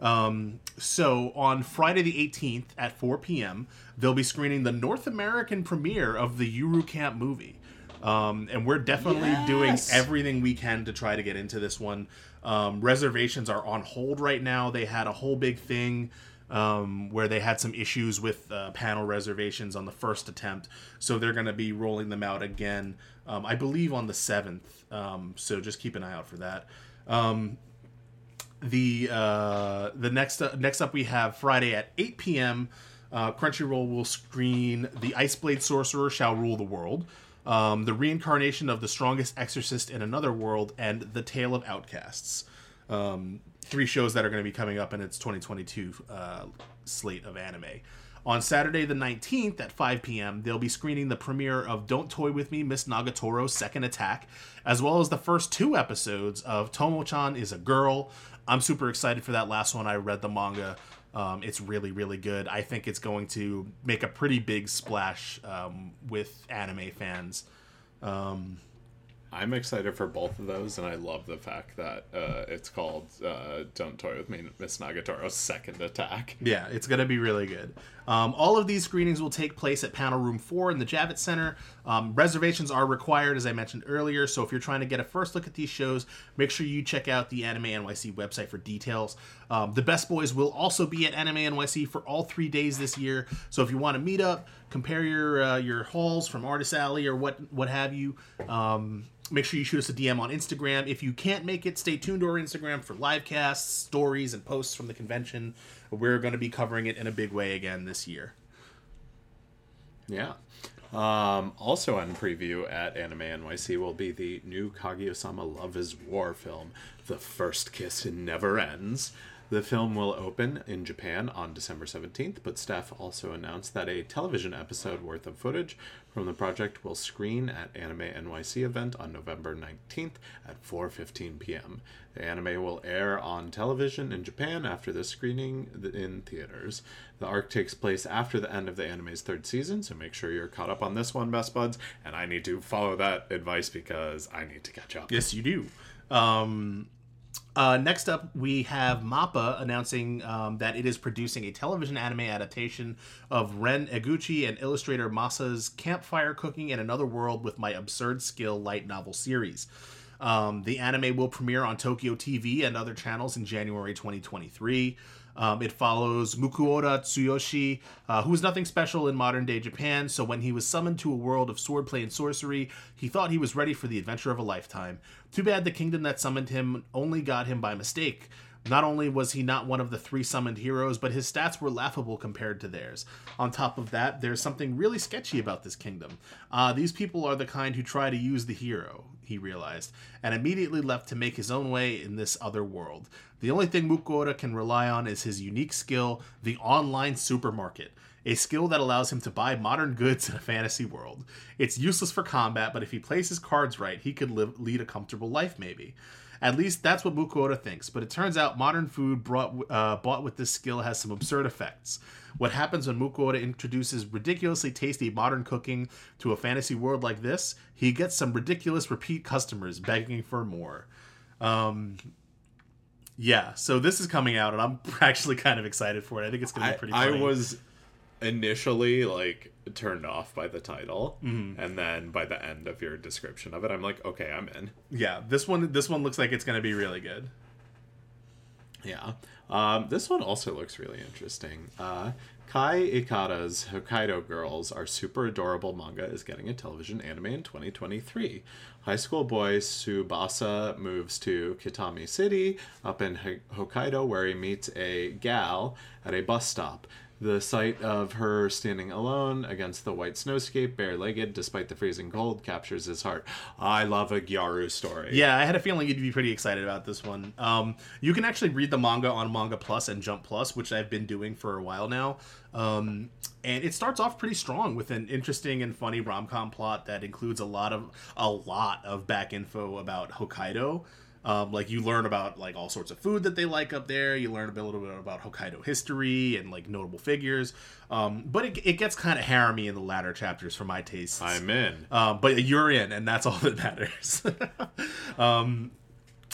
Um, so on Friday the 18th at 4 p.m., they'll be screening the North American premiere of the Yuru Camp movie. Um, and we're definitely doing everything we can to try to get into this one. Um, reservations are on hold right now. They had a whole big thing um, where they had some issues with uh, panel reservations on the first attempt, so they're going to be rolling them out again, um, I believe, on the seventh. Um, so just keep an eye out for that. Um, the uh, the next uh, next up we have Friday at 8 p.m. Uh, Crunchyroll will screen the Iceblade Sorcerer shall rule the world, um, the reincarnation of the strongest exorcist in another world, and the Tale of Outcasts. Um, three shows that are going to be coming up in its 2022 uh, slate of anime. On Saturday the 19th at 5 p.m., they'll be screening the premiere of Don't Toy With Me, Miss Nagatoro's Second Attack, as well as the first two episodes of Tomo-chan is a Girl. I'm super excited for that last one. I read the manga. Um, it's really, really good. I think it's going to make a pretty big splash um, with anime fans. Um, I'm excited for both of those, and I love the fact that uh, it's called uh, "Don't Toy with Me, Miss Nagatoro's Second Attack." Yeah, it's going to be really good. Um, all of these screenings will take place at Panel Room 4 in the Javits Center. Um, reservations are required, as I mentioned earlier, so if you're trying to get a first look at these shows, make sure you check out the Anime NYC website for details. Um, the Best Boys will also be at Anime NYC for all three days this year, so if you want to meet up, compare your uh, your hauls from Artist Alley or what what have you. Um, make sure you shoot us a DM on Instagram. If you can't make it, stay tuned to our Instagram for live casts, stories, and posts from the convention. We're going to be covering it in a big way again this year. Yeah. Um, also on preview at Anime NYC will be the new Kaguya-sama Love is War film, The First Kiss Never Ends. The film will open in Japan on December 17th, but staff also announced that a television episode worth of footage from the project will screen at Anime NYC event on November 19th at 4:15 p.m. The anime will air on television in Japan after the screening in theaters. The arc takes place after the end of the anime's third season, so make sure you're caught up on this one, best buds. And I need to follow that advice because I need to catch up. Yes, you do. Um, uh, next up, we have MAPPA announcing um, that it is producing a television anime adaptation of Ren Eguchi and illustrator Masa's Campfire Cooking in Another World with My Absurd Skill light novel series. Um, the anime will premiere on Tokyo TV and other channels in January 2023. Um, it follows Mukoda Tsuyoshi, uh, who is nothing special in modern day Japan, so when he was summoned to a world of swordplay and sorcery, he thought he was ready for the adventure of a lifetime. Too bad the kingdom that summoned him only got him by mistake. Not only was he not one of the three summoned heroes, but his stats were laughable compared to theirs. On top of that, there's something really sketchy about this kingdom. Uh, these people are the kind who try to use the hero, he realized, and immediately left to make his own way in this other world. The only thing Mukoda can rely on is his unique skill, the online supermarket. A skill that allows him to buy modern goods in a fantasy world. It's useless for combat, but if he plays his cards right, he could live, lead a comfortable life, maybe. At least that's what Mukoda thinks, but it turns out modern food brought, uh, bought with this skill has some absurd effects. What happens when Mukoda introduces ridiculously tasty modern cooking to a fantasy world like this? He gets some ridiculous repeat customers begging for more. Um, yeah, so this is coming out, and I'm [LAUGHS] actually kind of excited for it. I think it's going to be pretty I funny. was initially like turned off by the title, and then by the end of your description of it, I'm like, okay, I'm in. yeah, this one this one looks like it's going to be really good. Yeah. Um, this one also looks really interesting. Uh, Kai Ikada's Hokkaido Girls, our super adorable manga, is getting a television anime in 2023. High school boy Tsubasa moves to Kitami City up in Hokkaido where he meets a gal at a bus stop. The sight of her standing alone against the white snowscape, bare-legged, despite the freezing cold, captures his heart. I love a Gyaru story. Yeah, I had a feeling you'd be pretty excited about this one. Um, you can actually read the manga on Manga Plus and Jump Plus, which I've been doing for a while now. Um, and it starts off pretty strong with an interesting and funny rom-com plot that includes a lot of a lot of back info about Hokkaido. Um, like you learn about like all sorts of food that they like up there. You learn a little bit about Hokkaido history and like notable figures. Um, but it, it gets kind of haremy in the latter chapters for my tastes. I'm in. Um, but you're in, and that's all that matters. [LAUGHS] um,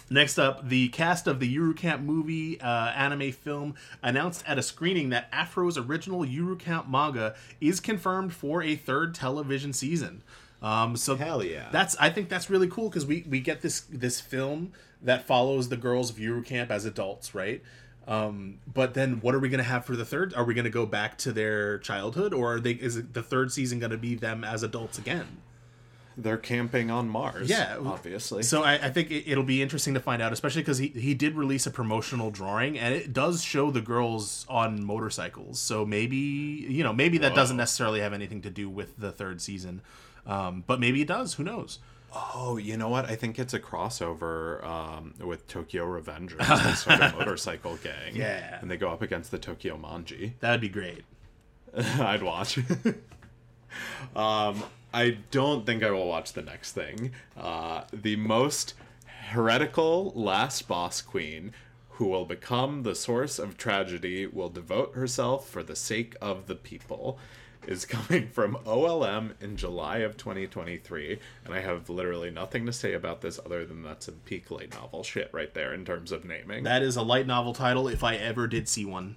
Next up, the cast of the Yuru Camp movie uh, anime film announced at a screening that Afro's original Yuru Camp manga is confirmed for a third television season. Um, so hell yeah, that's I think that's really cool because we we get this this film that follows the girls of Yuru Camp as adults, right? Um, but then what are we going to have for the third? Are we going to go back to their childhood, or are they? Is the third season going to be them as adults again? They're camping on Mars. Yeah, obviously. So I, I think it, will be interesting to find out, especially because he he did release a promotional drawing, and it does show the girls on motorcycles. So maybe you know maybe that Whoa. doesn't necessarily have anything to do with the third season. Um, but maybe it does. Who knows? Oh, you know what? I think it's a crossover um, with Tokyo Revengers. [LAUGHS] Start a motorcycle gang. Yeah. And they go up against the Tokyo Manji. That'd be great. [LAUGHS] I'd watch. [LAUGHS] um, I don't think I will watch the next thing. Uh, the most heretical last boss queen who will become the source of tragedy will devote herself for the sake of the people is coming from OLM in July of 2023, and I have literally nothing to say about this other than that's a peak light novel shit right there in terms of naming. That is a light novel title if I ever did see one.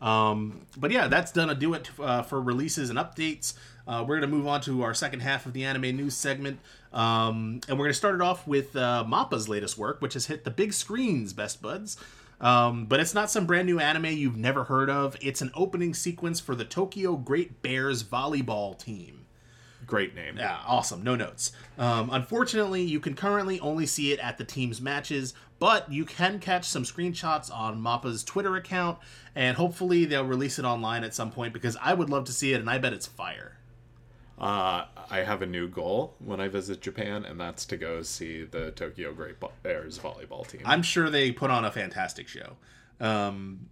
Um, but yeah, that's done a do it uh, for releases and updates. Uh, we're to move on to our second half of the anime news segment. Um, and we're to start it off with uh, Mappa's latest work, which has hit the big screens, best buds. Um, but it's not some brand new anime you've never heard of. It's an opening sequence for the Tokyo Great Bears volleyball team. Great name. Yeah, awesome. No notes. Um, unfortunately, you can currently only see it at the team's matches, but you can catch some screenshots on Mappa's Twitter account, and hopefully they'll release it online at some point because I would love to see it, and I bet it's fire. Uh, I have a new goal when I visit Japan, and that's to go see the Tokyo Great Bears volleyball team. I'm sure they put on a fantastic show. Um,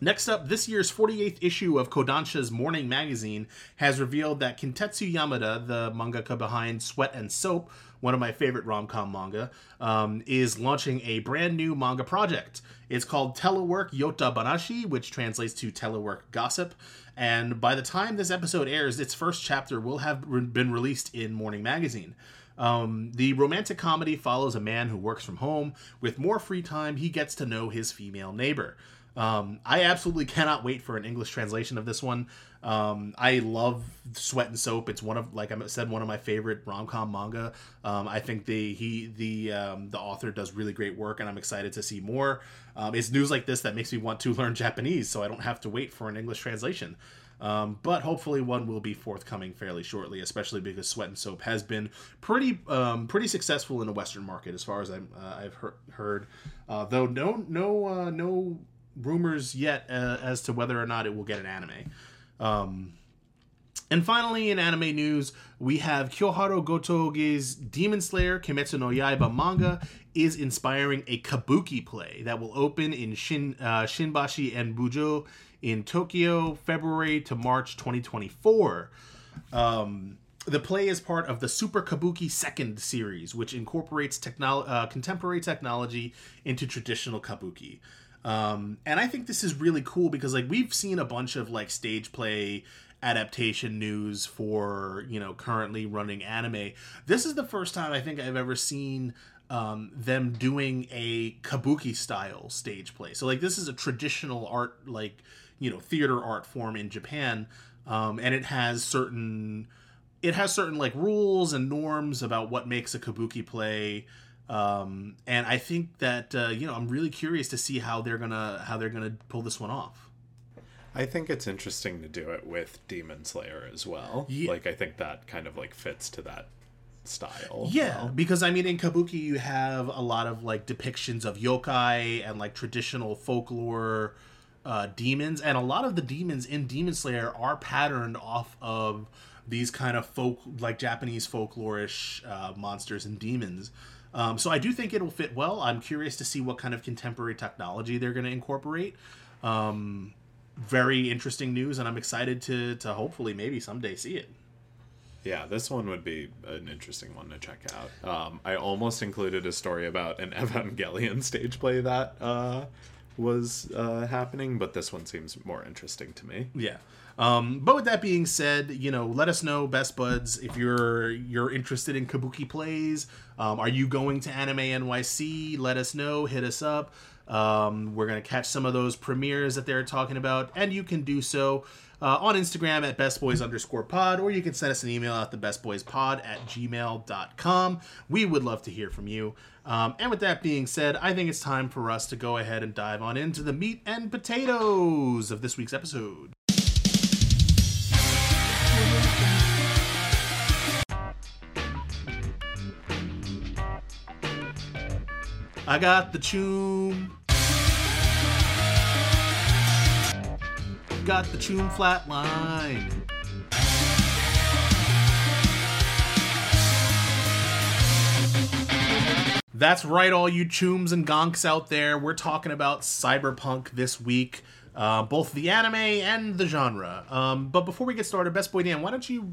next up, this year's 48th issue of Kodansha's Morning Magazine has revealed that Kintetsu Yamada, the mangaka behind Sweat and Soap, one of my favorite rom com manga, um, is launching a brand new manga project. It's called Telework Yota Banashi, which translates to Telework Gossip. And by the time this episode airs, its first chapter will have re- been released in Morning Magazine. Um, the romantic comedy follows a man who works from home. With more free time, he gets to know his female neighbor. Um, I absolutely cannot wait for an English translation of this one. Um, I love Sweat and Soap. It's one of, like I said, one of my favorite rom com manga. Um, I think the he the um, the author does really great work, and I'm excited to see more. Um, it's news like this that makes me want to learn Japanese, so I don't have to wait for an English translation. Um, but hopefully, one will be forthcoming fairly shortly, especially because Sweat and Soap has been pretty um, pretty successful in the Western market, as far as i have uh, heard. Uh, though no no uh, no rumors yet uh, as to whether or not it will get an anime. Um, and finally, in anime news, we have Koyoharu Gotoge's Demon Slayer Kimetsu no Yaiba manga is inspiring a kabuki play that will open in Shin, uh, Shinbashi Enbujo in Tokyo, February to March 2024. Um, the play is part of the Super Kabuki Second series, which incorporates technolo- uh, contemporary technology into traditional kabuki. Um, and I think this is really cool because like we've seen a bunch of like stage play adaptation news for you know currently running anime. This is the first time I think I've ever seen um, them doing a kabuki style stage play. So like this is a traditional art like you know theater art form in Japan, um, and it has certain it has certain like rules and norms about what makes a kabuki play Um, and I think that uh, you know I'm really curious to see how they're gonna how they're gonna pull this one off. I think it's interesting to do it with Demon Slayer as well. Yeah. Like I think that kind of like fits to that style. Yeah, because I mean, in Kabuki, you have a lot of like depictions of yokai and like traditional folklore uh, demons, and a lot of the demons in Demon Slayer are patterned off of these kind of folk, like Japanese folklorish uh, monsters and demons. Um, so I do think it'll fit well. I'm curious to see what kind of contemporary technology they're going to incorporate. Um, very interesting news, and I'm excited to to hopefully maybe someday see it. Yeah, this one would be an interesting one to check out. Um, I almost included a story about an [LAUGHS] Evangelion stage play that uh, was uh, happening, but this one seems more interesting to me. Yeah. Um, but with that being said, you know, let us know, best buds, if you're you're interested in kabuki plays. Um, are you going to Anime NYC? Let us know. Hit us up. Um, we're gonna catch some of those premieres that they're talking about, and you can do so uh, on Instagram at bestboys underscore pod, or you can send us an email at the bestboyspod at gmail.com. We would love to hear from you. Um, and with that being said, I think it's time for us to go ahead and dive on into the meat and potatoes of this week's episode. I got the choom. Got the choom flatline. That's right, all you chooms and gonks out there. We're talking about cyberpunk this week, uh, both the anime and the genre. Um, but before we get started, Best Boy Dan, why don't you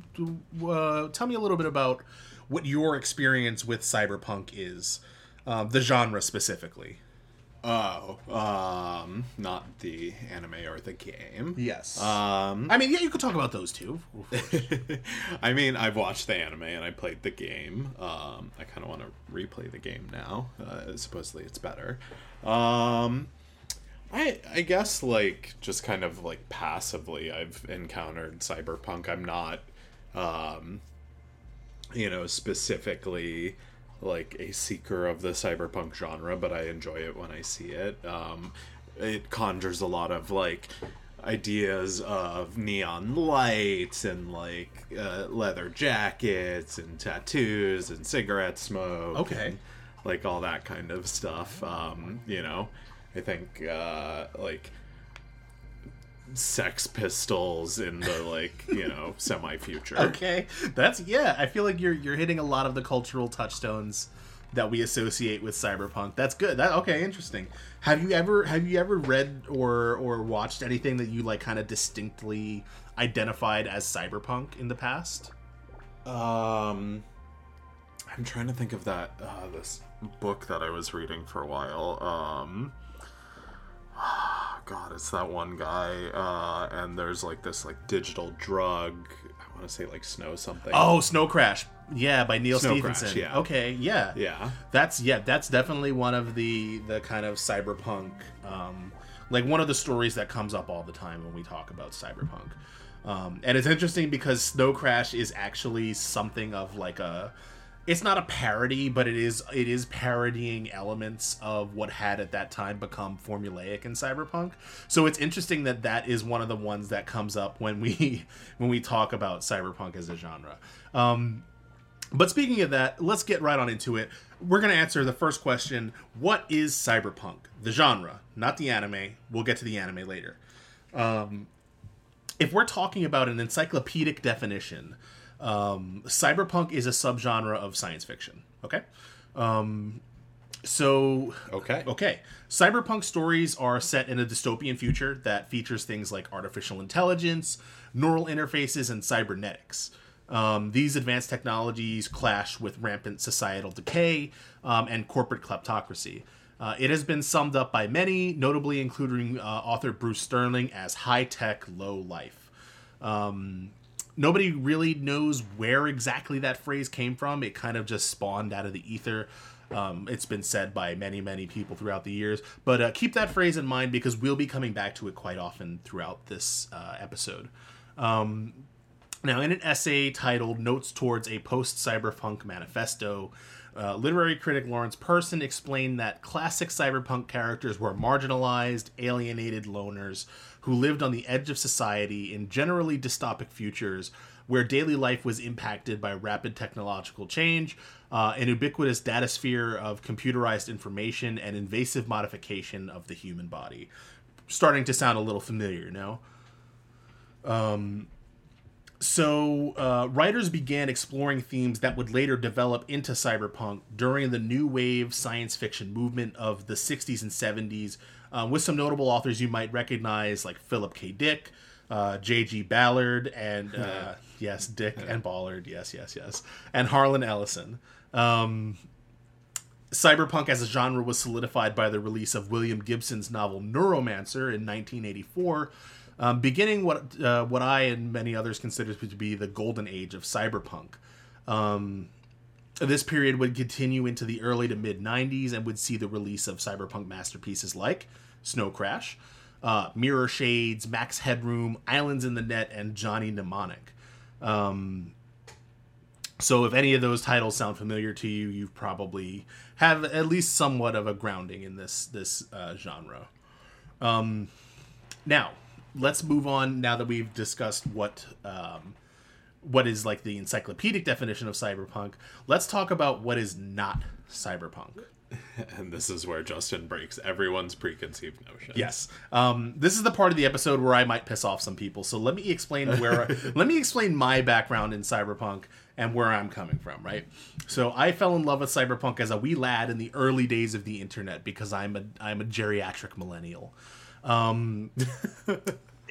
uh, tell me a little bit about what your experience with cyberpunk is, uh, the genre specifically? Oh, um, not the anime or the game. Yes. Um, I mean, yeah, you could talk about those two. [LAUGHS] I mean, I've watched the anime and I played the game. Um, I kind of want to replay the game now. Uh, supposedly, it's better. Um, I I guess like just kind of like passively, I've encountered cyberpunk. I'm not, um, you know, specifically like a seeker of the cyberpunk genre, but I enjoy it when I see it. Um, it conjures a lot of like ideas of neon lights and like uh, leather jackets and tattoos and cigarette smoke. Okay. and, like all that kind of stuff. Um, you know, I think uh, like Sex Pistols in the like you know [LAUGHS] semi future. okay, that's yeah. I feel like you're you're hitting a lot of the cultural touchstones that we associate with cyberpunk. That's good. That okay, interesting. Have you ever have you ever read or or watched anything that you like kind of distinctly identified as cyberpunk in the past? Um, I'm trying to think of that uh, this book that I was reading for a while. Um, [SIGHS] God, it's that one guy, uh, and there's like this like digital drug. I want to say like Snow something. Oh, Snow Crash. Yeah, by Neil Snow Crash, Stephenson. yeah. Okay, yeah. yeah, That's yeah, that's definitely one of the the kind of cyberpunk um like one of the stories that comes up all the time when we talk about cyberpunk. Um, and it's interesting because Snow Crash is actually something of like a it's not a parody, but it is it is parodying elements of what had at that time become formulaic in cyberpunk. So it's interesting that that is one of the ones that comes up when we [LAUGHS] when we talk about cyberpunk as a genre. Um, but speaking of that, let's get right on into it. We're going to answer the first question What is cyberpunk? The genre, not the anime. We'll get to the anime later. Um, if we're talking about an encyclopedic definition, um, cyberpunk is a subgenre of science fiction. Okay? Um, so okay, Okay. Cyberpunk stories are set in a dystopian future that features things like artificial intelligence, neural interfaces, and cybernetics. Um, these advanced technologies clash with rampant societal decay um, and corporate kleptocracy. Uh, it has been summed up by many, notably including uh, author Bruce Sterling, as high tech, low life. Um, nobody really knows where exactly that phrase came from. It kind of just spawned out of the ether. Um, it's been said by many, many people throughout the years. But uh, keep that phrase in mind because we'll be coming back to it quite often throughout this uh, episode. Um, now, in an essay titled Notes Towards a Post Cyberpunk Manifesto, Uh, literary critic Lawrence Person explained that classic cyberpunk characters were marginalized, alienated loners who lived on the edge of society in generally dystopic futures where daily life was impacted by rapid technological change, uh, an ubiquitous datasphere of computerized information, and invasive modification of the human body. Starting to sound a little familiar, no? Um, so uh, writers began exploring themes that would later develop into cyberpunk during the new wave science fiction movement of the 60s and 70s uh, with some notable authors you might recognize like philip k. Dick uh, j.g ballard and uh, [LAUGHS] yes dick and ballard. Yes yes yes. And harlan ellison. Um, cyberpunk as a genre was solidified by the release of william gibson's novel neuromancer in 1984 um, beginning what uh, what I and many others consider to be the golden age of cyberpunk. Um, this period would continue into the early to mid 90s and would see the release of cyberpunk masterpieces like Snow Crash, uh, Mirror Shades, Max Headroom, Islands in the Net, and Johnny Mnemonic. Um, so if any of those titles sound familiar to you, you probably have at least somewhat of a grounding in this this uh, genre. Um, now, let's move on now that we've discussed what um, what is like the encyclopedic definition of cyberpunk. Let's talk about what is not cyberpunk. [LAUGHS] And this is where Justin breaks everyone's preconceived notion. Yes, um, this is the part of the episode where I might piss off some people. So let me explain where [LAUGHS] let me explain my background in cyberpunk and where I'm coming from. Right. So I fell in love with cyberpunk as a wee lad in the early days of the internet because I'm a I'm a geriatric millennial. Um,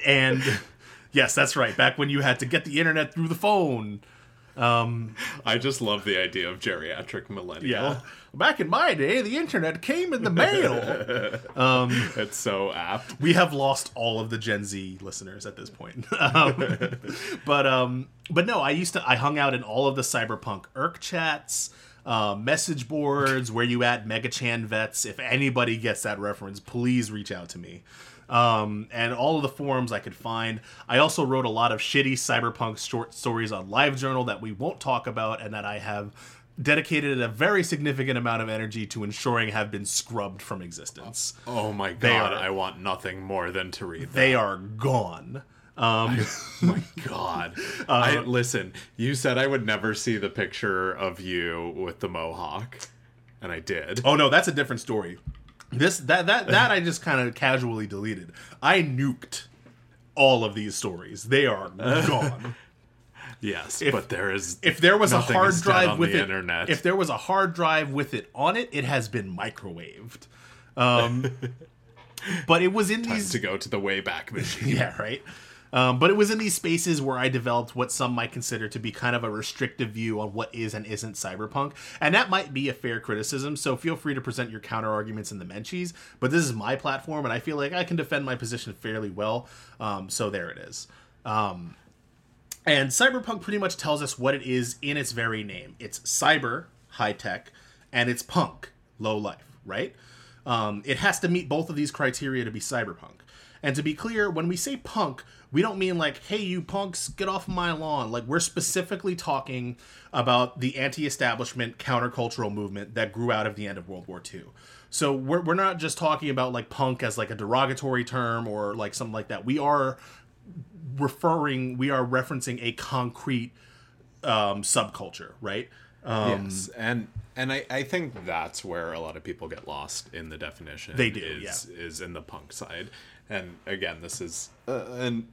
and yes, that's right. Back when you had to get the internet through the phone. Um, I just love the idea of geriatric millennial. Yeah. Back in my day, the internet came in the mail. [LAUGHS] um, it's so apt. We have lost all of the Gen Z listeners at this point. [LAUGHS] um, [LAUGHS] but um, but no, I used to. I hung out in all of the cyberpunk irk chats. Uh, message boards, where you at, Megachan vets. If anybody gets that reference, please reach out to me um, and all of the forums I could find. I also wrote a lot of shitty cyberpunk short stories on LiveJournal that we won't talk about, and that I have dedicated a very significant amount of energy to ensuring have been scrubbed from existence. Oh my god, are, I want nothing more than to read. That. They are gone. Um, [LAUGHS] my God! Uh, I listen. You said I would never see the picture of you with the mohawk, and I did. Oh no, that's a different story. This that that that I just kind of casually deleted. I nuked all of these stories. They are [LAUGHS] gone. yes, if, but there is if there was a hard drive with it, internet. if there was a hard drive with it on it, it has been microwaved. Um, [LAUGHS] but it was in Time these to go to the wayback machine. yeah, right. Um, but it was in these spaces where I developed what some might consider to be kind of a restrictive view on what is and isn't cyberpunk. And that might be a fair criticism, so feel free to present your counter arguments in the Menchies. But this is my platform, and I feel like I can defend my position fairly well. Um, so there it is. Um, and cyberpunk pretty much tells us what it is in its very name it's cyber, high tech, and it's punk, low life, right? Um, it has to meet both of these criteria to be cyberpunk. And to be clear, when we say punk, we don't mean like, hey, you punks, get off my lawn. Like, we're specifically talking about the anti establishment countercultural movement that grew out of the end of World War II. So we're, we're not just talking about like punk as like a derogatory term or like something like that. We are referring, we are referencing a concrete um, subculture, right? Um, yes, and and I, I think that's where a lot of people get lost in the definition. They do, is, yeah. Is in the punk side, and again, this is uh, and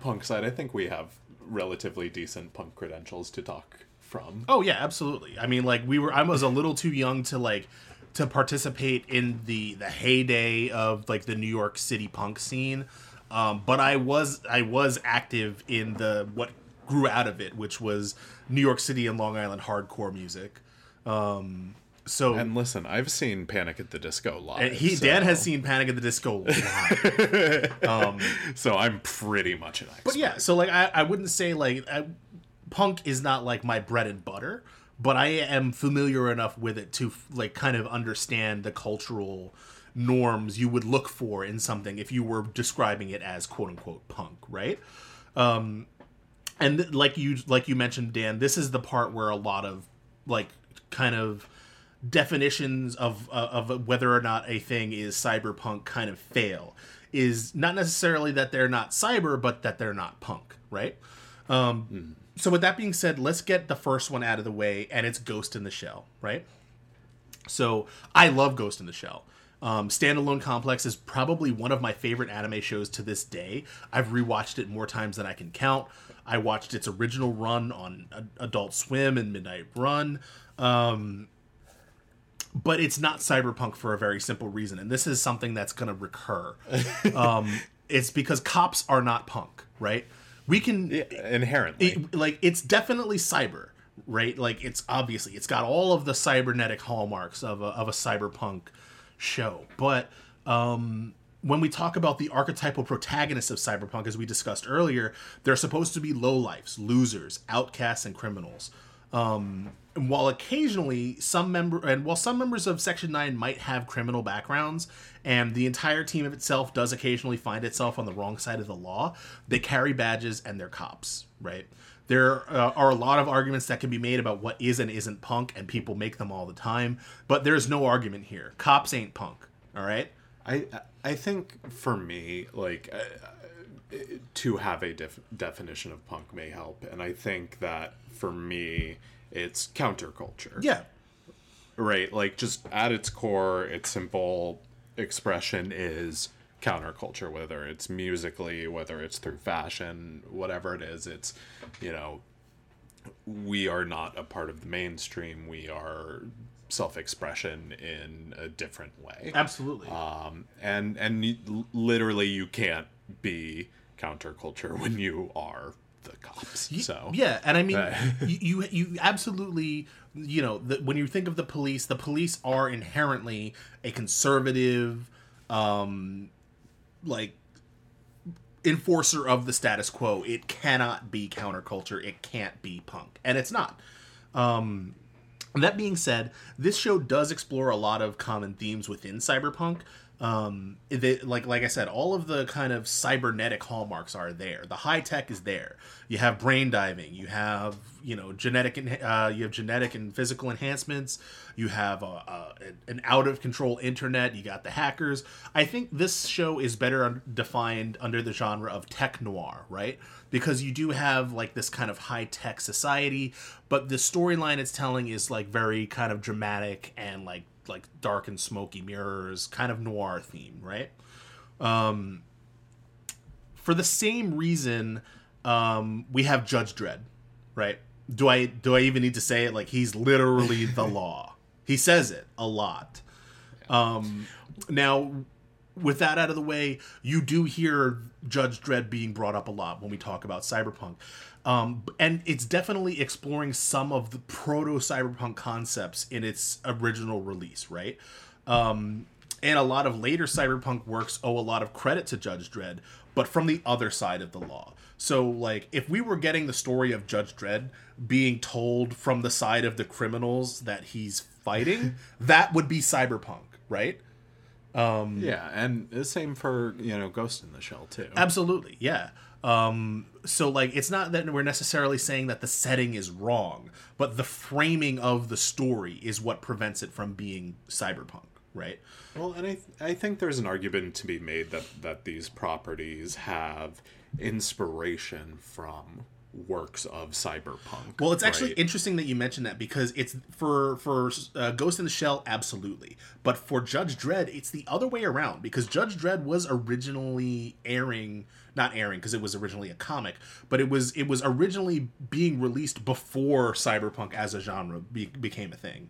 punk side. I think we have relatively decent punk credentials to talk from. Oh yeah, absolutely. I mean, like we were. I was a little too young to like to participate in the the heyday of like the New York City punk scene. Um, but I was I was active in the what grew out of it, which was New York City and Long Island hardcore music. Um, so and listen, I've seen Panic at the Disco live. He so. Dan has seen Panic at the Disco live. [LAUGHS] um, so I'm pretty much an expert. But yeah, so like I, I wouldn't say like I, punk is not like my bread and butter, but I am familiar enough with it to like kind of understand the cultural norms you would look for in something if you were describing it as quote unquote punk, right? Um, and like you like you mentioned, Dan, this is the part where a lot of like kind of definitions of uh, of whether or not a thing is cyberpunk kind of fail is not necessarily that they're not cyber but that they're not punk right um, mm. so with that being said let's get the first one out of the way and it's ghost in the shell right so i love ghost in the shell um, Standalone Complex is probably one of my favorite anime shows to this day. I've rewatched it more times than I can count. I watched its original run on Adult Swim and Midnight Run. Um, but it's not cyberpunk for a very simple reason, and this is something that's going to recur. [LAUGHS] um, it's because cops are not punk, right? We can yeah, inherently it, like it's definitely cyber, right? Like it's obviously it's got all of the cybernetic hallmarks of a, of a cyberpunk show, but um, when we talk about the archetypal protagonists of cyberpunk, as we discussed earlier, they're supposed to be lowlifes, losers, outcasts, and criminals. Um, and while occasionally some member and while some members of Section Nine might have criminal backgrounds, and the entire team of itself does occasionally find itself on the wrong side of the law, they carry badges and they're cops, right? There uh, are a lot of arguments that can be made about what is and isn't punk, and people make them all the time. But there's no argument here. Cops ain't punk. All right. I I think for me, like. Uh, to have a def- definition of punk may help, and I think that for me, it's counterculture. Yeah. Right. Like just at its core, its simple expression is counterculture, whether it's musically, whether it's through fashion, whatever it is, it's, you know, we are not a part of the mainstream. We are self-expression in a different way. Absolutely. Um, and and literally, you can't be counterculture when you are the cops. So yeah, and I mean, [LAUGHS] you, you absolutely you know the, when you think of the police, the police are inherently a conservative, um, like enforcer of the status quo. It cannot be counterculture. It can't be punk, and it's not. Um, that being said, this show does explore a lot of common themes within cyberpunk um they, like like i said all of the kind of cybernetic hallmarks are there. The high tech is there. You have brain diving. You have you know genetic uh, you have genetic and physical enhancements. You have a, a, an out of control internet. You got the hackers. I think this show is better defined under the genre of tech noir right because you do have like this kind of high tech society but the storyline it's telling is like very kind of dramatic and like like dark and smoky mirrors, kind of noir theme, right? Um, for the same reason, um, we have Judge Dredd, right? Do I do I even need to say it? Like he's literally the [LAUGHS] law. He says it a lot. Um, now, with that out of the way, you do hear Judge Dredd being brought up a lot when we talk about cyberpunk. Um, and it's definitely exploring some of the proto cyberpunk concepts in its original release, right? Um, and a lot of later cyberpunk works owe a lot of credit to Judge Dredd, but from the other side of the law. So, like, if we were getting the story of Judge Dredd being told from the side of the criminals that he's fighting, that would be cyberpunk, right? Um, yeah, and the same for you know Ghost in the Shell too. Absolutely, yeah. Um, so like it's not that we're necessarily saying that the setting is wrong, but the framing of the story is what prevents it from being cyberpunk, right? Well, and I th- I think there's an argument to be made that that these properties have inspiration from works of cyberpunk. Well, it's right? actually interesting that you mentioned that because it's for for uh, Ghost in the Shell, absolutely, but for Judge Dredd, it's the other way around because Judge Dredd was originally airing, not airing because it was originally a comic, but it was it was originally being released before cyberpunk as a genre be, became a thing.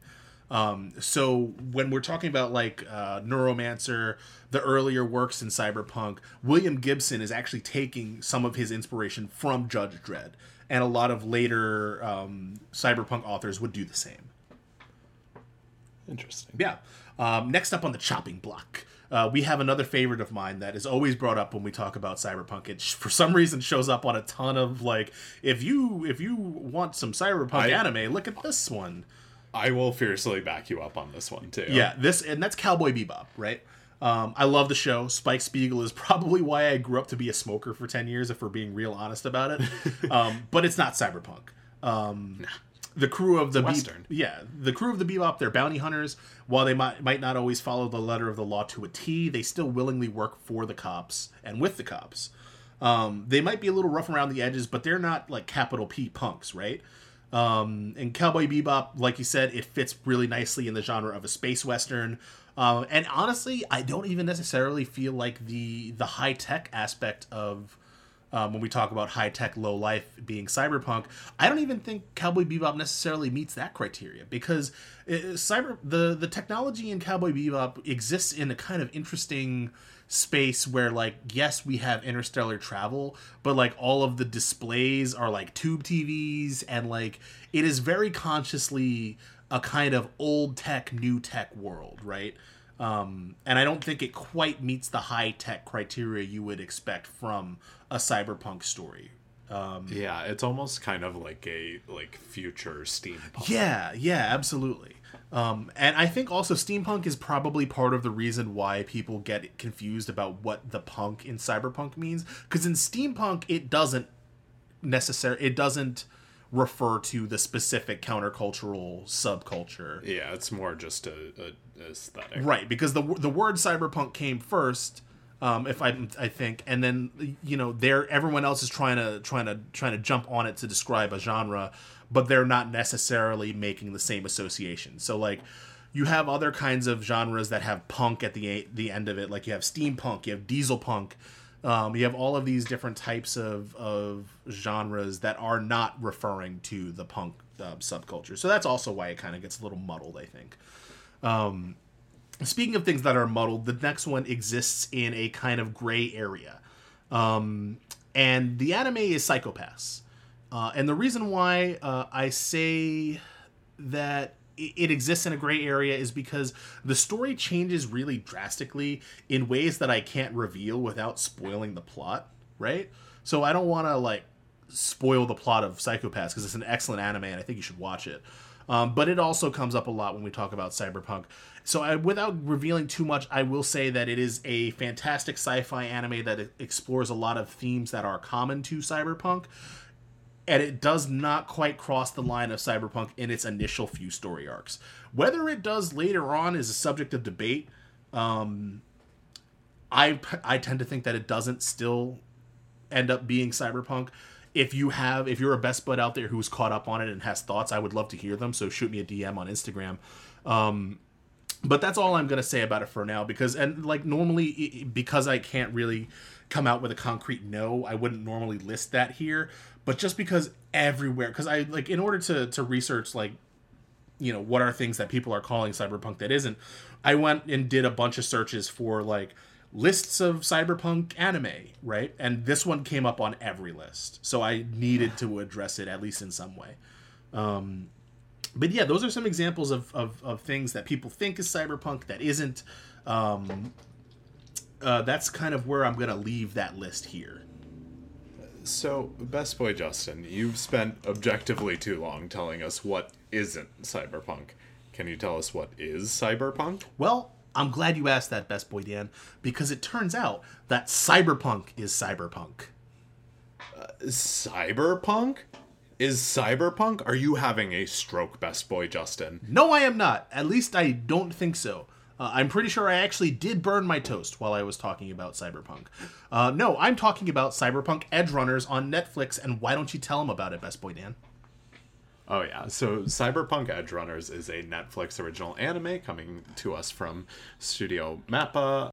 Um, so when we're talking about like uh, Neuromancer, the earlier works in cyberpunk, William Gibson is actually taking some of his inspiration from Judge Dredd, and a lot of later um, cyberpunk authors would do the same. Interesting. Yeah. Um, next up on the chopping block. Uh, we have another favorite of mine that is always brought up when we talk about cyberpunk. It for some reason shows up on a ton of like if you if you want some cyberpunk I, anime, look at this one. I will fiercely back you up on this one too. Yeah, this and that's Cowboy Bebop, right? Um, I love the show. Spike Spiegel is [LAUGHS] probably why I grew up to be a smoker for ten years, if we're being real honest about it. [LAUGHS] um, but it's not cyberpunk. Um, nah. the crew of the Be- Western. yeah, the crew of the Bebop, they're bounty hunters. While they might might not always follow the letter of the law to a T, they still willingly work for the cops and with the cops. Um, they might be a little rough around the edges, but they're not like capital P punks, right? Um, and Cowboy Bebop, like you said, it fits really nicely in the genre of a space western. Um, and honestly, I don't even necessarily feel like the the high tech aspect of um, when we talk about high tech, low life being cyberpunk, I don't even think Cowboy Bebop necessarily meets that criteria because uh, cyber the the technology in Cowboy Bebop exists in a kind of interesting space where like yes we have interstellar travel but like all of the displays are like tube TVs and like it is very consciously a kind of old tech new tech world right um, and I don't think it quite meets the high tech criteria you would expect from a cyberpunk story. Um, yeah, it's almost kind of like a like future steampunk. Yeah, yeah, absolutely. Um, and I think also steampunk is probably part of the reason why people get confused about what the punk in cyberpunk means. Because in steampunk, it doesn't necessarily it doesn't refer to the specific countercultural subculture. Yeah, it's more just a, a aesthetic. Right, because the the word cyberpunk came first, um, if I I think, and then you know, there everyone else is trying to trying to trying to jump on it to describe a genre, but they're not necessarily making the same association. So like. You have other kinds of genres that have punk at the the end of it, like you have steampunk, you have diesel punk, um, you have all of these different types of, of genres that are not referring to the punk uh, subculture. So that's also why it kind of gets a little muddled, I think. Um, speaking of things that are muddled, the next one exists in a kind of gray area. Um, and the anime is Psycho-Pass. Uh, and the reason why uh, I say that it exists in a gray area is because the story changes really drastically in ways that I can't reveal without spoiling the plot, right? So I don't want to like spoil the plot of Psycho-Pass because it's an excellent anime and I think you should watch it. Um, but it also comes up a lot when we talk about cyberpunk. So I, without revealing too much, I will say that it is a fantastic sci-fi anime that explores a lot of themes that are common to cyberpunk and it does not quite cross the line of cyberpunk in its initial few story arcs. Whether it does later on is a subject of debate. Um, I I tend to think that it doesn't still end up being cyberpunk. If you have, if you're a best bud out there who's caught up on it and has thoughts, I would love to hear them. So shoot me a DM on Instagram. Um, but that's all I'm gonna say about it for now because and like normally because I can't really come out with a concrete no, I wouldn't normally list that here. But just because everywhere, because I like in order to to research like you know what are things that people are calling cyberpunk that isn't, I went and did a bunch of searches for like lists of cyberpunk anime, right? And this one came up on every list, so I needed to address it at least in some way um but yeah, those are some examples of, of, of things that people think is cyberpunk that isn't. Um, uh, that's kind of where I'm to leave that list here. So, Best Boy Justin, you've spent objectively too long telling us what isn't cyberpunk. Can you tell us what is cyberpunk? Well, I'm glad you asked that, Best Boy Dan, because it turns out that cyberpunk is cyberpunk. Uh, cyberpunk? Is cyberpunk? Are you having a stroke, Best Boy Justin? No, I am not. At least I don't think so. Uh, I'm pretty sure I actually did burn my toast while I was talking about Cyberpunk. Uh, no, I'm talking about Cyberpunk Edgerunners on Netflix, and why don't you tell them about it, Best Boy Dan? Oh yeah, so Cyberpunk Edgerunners is a Netflix original anime coming to us from Studio Mappa.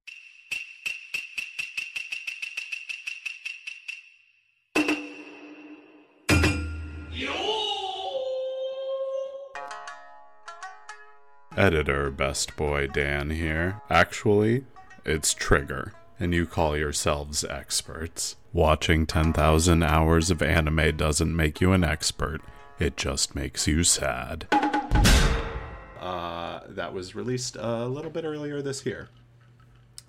Editor Best Boy Dan here. Actually, it's Trigger, and you call yourselves experts. Watching 10,000 hours of anime doesn't make you an expert, it just makes you sad. Uh, that was released a little bit earlier this year.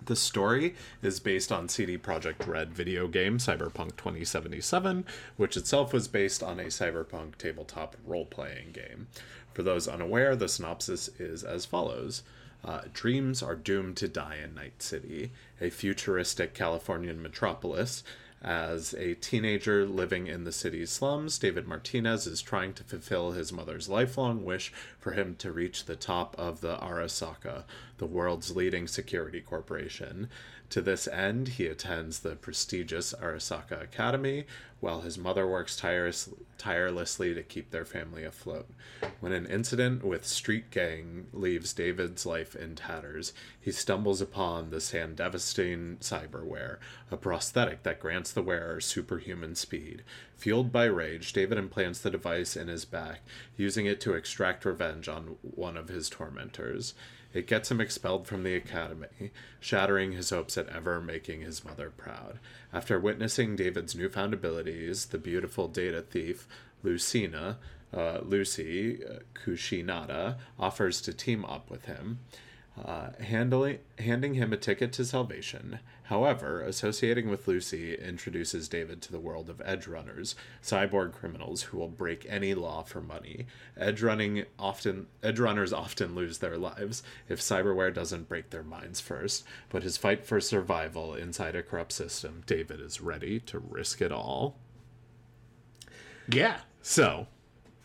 The story is based on CD Projekt Red video game Cyberpunk 2077, which itself was based on a cyberpunk tabletop role playing game. For those unaware, the synopsis is as follows uh, Dreams are doomed to die in Night City, a futuristic Californian metropolis. As a teenager living in the city's slums, David Martinez is trying to fulfill his mother's lifelong wish for him to reach the top of the Arasaka, the world's leading security corporation. To this end, he attends the prestigious Arasaka Academy, while his mother works tireless, tirelessly to keep their family afloat. When an incident with street gang leaves David's life in tatters, he stumbles upon the Sandevistan cyberware, a prosthetic that grants the wearer superhuman speed. Fueled by rage, David implants the device in his back, using it to extract revenge on one of his tormentors. It gets him expelled from the academy, shattering his hopes at ever making his mother proud. After witnessing David's newfound abilities, the beautiful data thief, Lucyna, uh, Lucy uh, Kushinada, offers to team up with him uh, handling, handing him a ticket to salvation. However, associating with Lucy introduces David to the world of edge runners, cyborg criminals who will break any law for money. Edge running often edge runners often lose their lives if cyberware doesn't break their minds first. But his fight for survival inside a corrupt system, David is ready to risk it all. Yeah. So, [LAUGHS]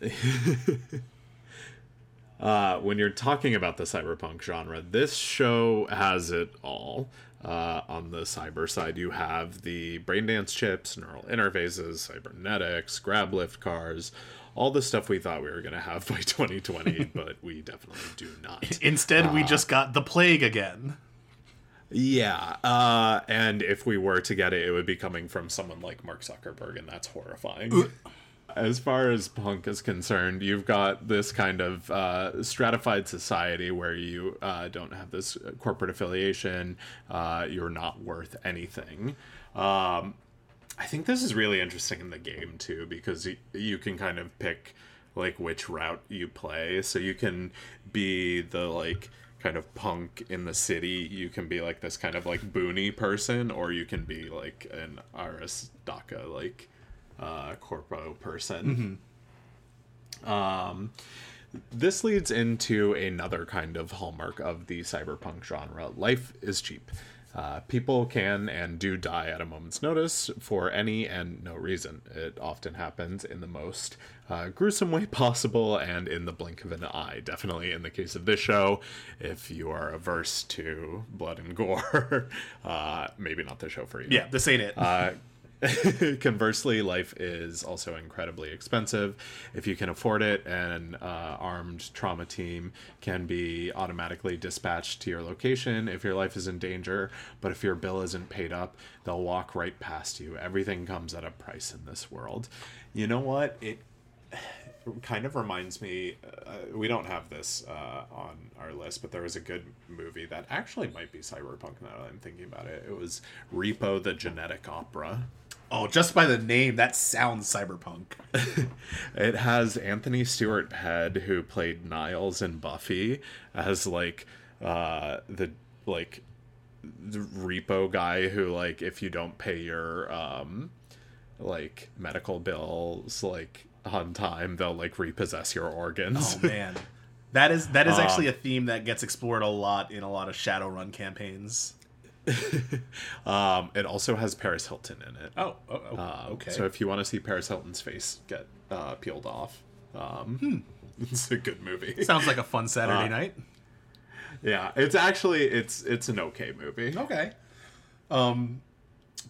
uh, when you're talking about the cyberpunk genre, this show has it all. Uh, on the cyber side, you have the braindance chips, neural interfaces, cybernetics, grab lift cars, all the stuff we thought we were going to have by [LAUGHS] 2020, [LAUGHS] but we definitely do not. Instead, uh, we just got the plague again. Yeah, uh, and if we were to get it, it would be coming from someone like Mark Zuckerberg, and that's horrifying as far as punk is concerned, you've got this kind of uh, stratified society where you uh, don't have this corporate affiliation. Uh, you're not worth anything. Um, I think this is really interesting in the game too because you, you can kind of pick like which route you play. So you can be the like kind of punk in the city. You can be like this kind of like boony person, or you can be like an Arasaka like uh, corpo person. Mm-hmm. Um, this leads into another kind of hallmark of the cyberpunk genre life is cheap. Uh, people can and do die at a moment's notice for any and no reason. It often happens in the most uh, gruesome way [LAUGHS] possible and in the blink of an eye. Definitely in the case of this show, if you are averse to blood and gore, [LAUGHS] uh, maybe not the show for you. Yeah, this ain't it. [LAUGHS] Uh, [LAUGHS] Conversely, life is also incredibly expensive. If you can afford it, an uh, armed trauma team can be automatically dispatched to your location if your life is in danger. But if your bill isn't paid up, they'll walk right past you. Everything comes at a price in this world. You know what? It [SIGHS] kind of reminds me uh, we don't have this uh, on our list but there was a good movie that actually might be cyberpunk now that i'm thinking about it it was repo the genetic opera Oh, just by the name, that sounds cyberpunk. [LAUGHS] it has Anthony Stewart Head, who played Giles in Buffy, as like uh, the like the repo guy who like if you don't pay your um like medical bills like on time, they'll like repossess your organs. Oh man. That is that is [LAUGHS] actually a theme that gets explored a lot in a lot of Shadowrun campaigns. [LAUGHS] um, it also has Paris Hilton in it. Oh, oh, oh uh, okay. So if you want to see Paris Hilton's face get uh, peeled off, um, hmm. [LAUGHS] it's a good movie. Sounds like a fun [LAUGHS] Saturday uh, night. Yeah, it's actually it's it's an okay movie. Okay. Um,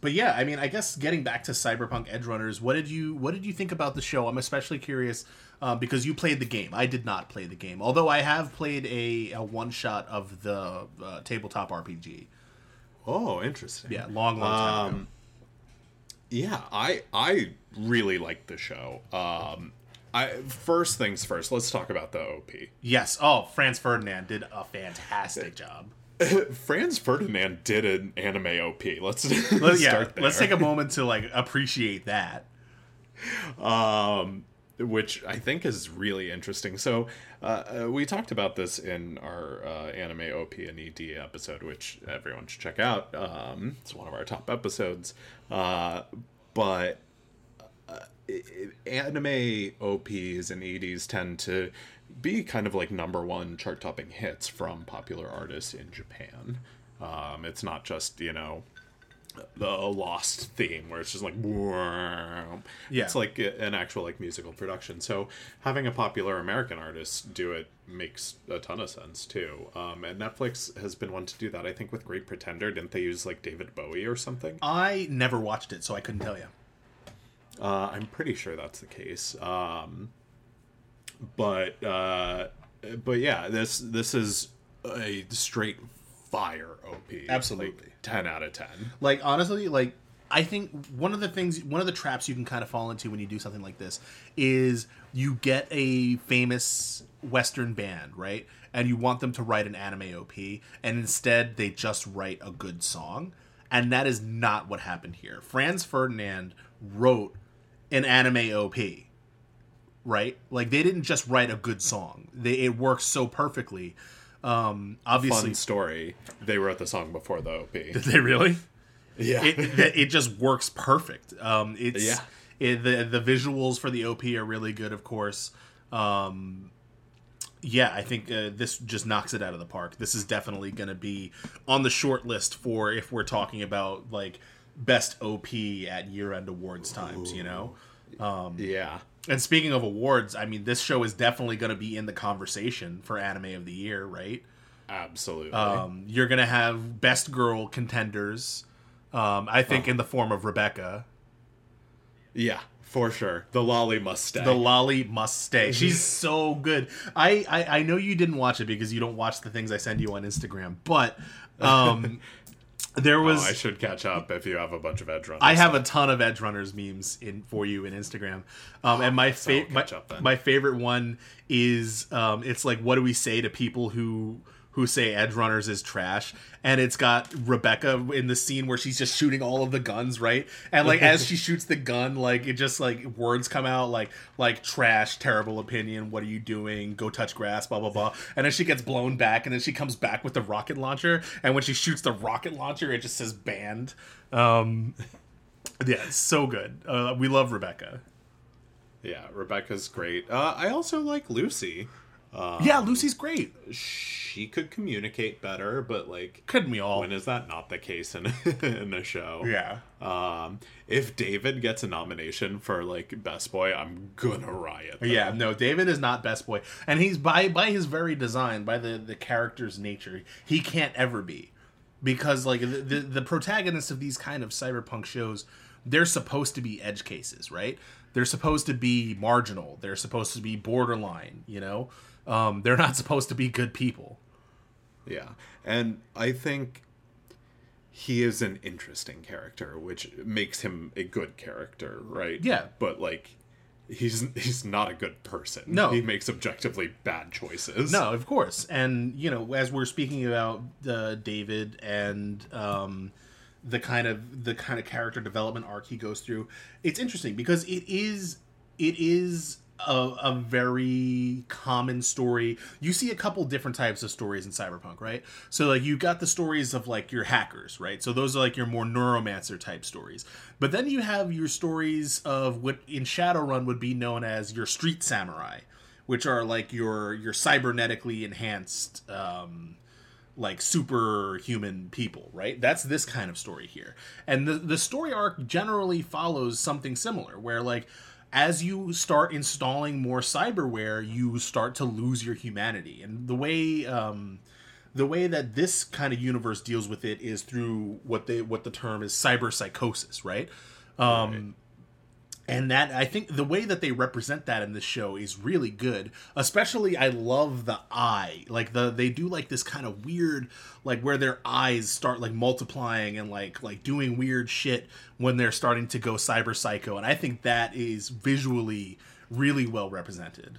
but yeah, I mean, I guess getting back to Cyberpunk Edgerunners, what did you what did you think about the show? I'm especially curious um, because you played the game. I did not play the game, although I have played a, a one shot of the uh, tabletop RPG. Oh, interesting. Yeah, long, long time um, ago. Yeah, I I really like the show. Um, I first things first. Let's talk about the OP. Yes. Oh, Franz Ferdinand did a fantastic job. [LAUGHS] Franz Ferdinand did an anime OP. Let's, let's yeah. Let's take a moment to like appreciate that. [LAUGHS] Um, which I think is really interesting. So uh, uh, we talked about this in our uh, anime OP and ED episode, which everyone should check out. Um, it's one of our top episodes. Uh, but uh, anime OPs and EDs tend to be kind of like number one chart topping hits from popular artists in Japan. Um, it's not just, you know, the lost theme where it's just like yeah Yeah. it's like an actual like musical production. So having a popular american artist do it makes a ton of sense too. Um, and netflix has been one to do that. I think with great pretender didn't they use like david bowie or something? I never watched it, so I couldn't tell you. uh, i'm pretty sure that's the case. Um, but uh, but yeah this this is a straight fire op Absolutely. Like, 10 out of 10 Like honestly, like I think one of the things, one of the traps you can kind of fall into when you do something like this is you get a famous Western band, right? And you want them to write an anime OP, and instead they just write a good song. And that is not what happened here. Franz Ferdinand wrote an anime OP, right? Like they didn't just write a good song. They it works so perfectly. Um, obviously, fun story they wrote the song before the op did they really? yeah it it just works perfect. Um, it's Yeah. it, the the visuals for the OP are really good, of course. Um, yeah, I think uh, this just knocks it out of the park. This is definitely going to be on the short list for if we're talking about like best OP at year end awards times. You know. Um, yeah And speaking of awards, I mean, this show is definitely going to be in the conversation for anime of the year, right? absolutely Um, you're gonna have best girl contenders. Um, I think in the form of Rebecca. yeah for sure the lolly must stay The lolly must stay. She's so good. I, I I know you didn't watch it because you don't watch the things I send you on Instagram, but um, [LAUGHS] there Oh, was I should catch up if you have a bunch of edge runners. I have a ton of Edgerunners memes in for you in Instagram, um, and my so I'll my, my favorite one is um, it's like what do we say to people who who say Edgerunners is trash, and it's got Rebecca in the scene where she's just shooting all of the guns right, and like as she [LAUGHS] shoots the gun, like it just like words come out like like trash, terrible opinion, what are you doing, go touch grass, blah blah blah, and then she gets blown back, and then she comes back with the rocket launcher, and when she shoots the rocket launcher, it just says banned. Um, yeah, it's so good. Uh, we love Rebecca. Yeah, Rebecca's great. Uh, I also like Lucy. Yeah, Lucy's great. She could communicate better, but like, Couldn't we all? when is that not the case in [LAUGHS] in a show? Yeah. Um, if David gets a nomination for like best boy, I'm gonna riot. though. Yeah, no, David is not best boy, and he's by by his very design, by the the character's nature, he can't ever be, because like the the, the protagonists of these kind of cyberpunk shows, they're supposed to be edge cases, right? They're supposed to be marginal. They're supposed to be borderline. You know, um, they're not [LAUGHS] supposed to be good people. Yeah, and I think he is an interesting character, which makes him a good character, right? Yeah. but like. He's he's not a good person. No. he makes objectively bad choices. No, of course. And you know, as we're speaking about uh, David and um, the kind of the kind of character development arc he goes through, it's interesting because it is it is a, a very common story. You see a couple different types of stories in cyberpunk, right? So like you got the stories of like your hackers, right? So those are like your more neuromancer type stories. But then you have your stories of what in Shadowrun would be known as your street samurai, which are like your your cybernetically enhanced um like superhuman people, right? That's this kind of story here. And the the story arc generally follows something similar where like as you start installing more cyberware, you start to lose your humanity. And the way um the way that this kind of universe deals with it is through what they what the term is cyber psychosis, right? Um and that I think the way that they represent that in this show is really good. Especially I love the eye. Like the they do like this kind of weird like where their eyes start like multiplying and like like doing weird shit when they're starting to go cyber psycho and I think that is visually really well represented.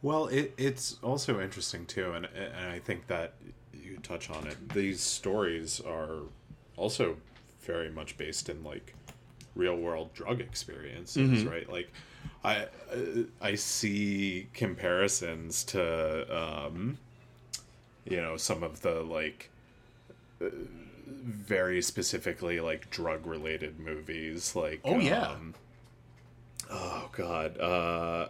Well, it, it's also interesting too, and and I think that you touch on it. These stories are also very much based in like real world drug experiences, right? Like, I uh, I see comparisons to um, you know some of the like uh, very specifically like drug related movies, like Oh, yeah. um, oh god, uh,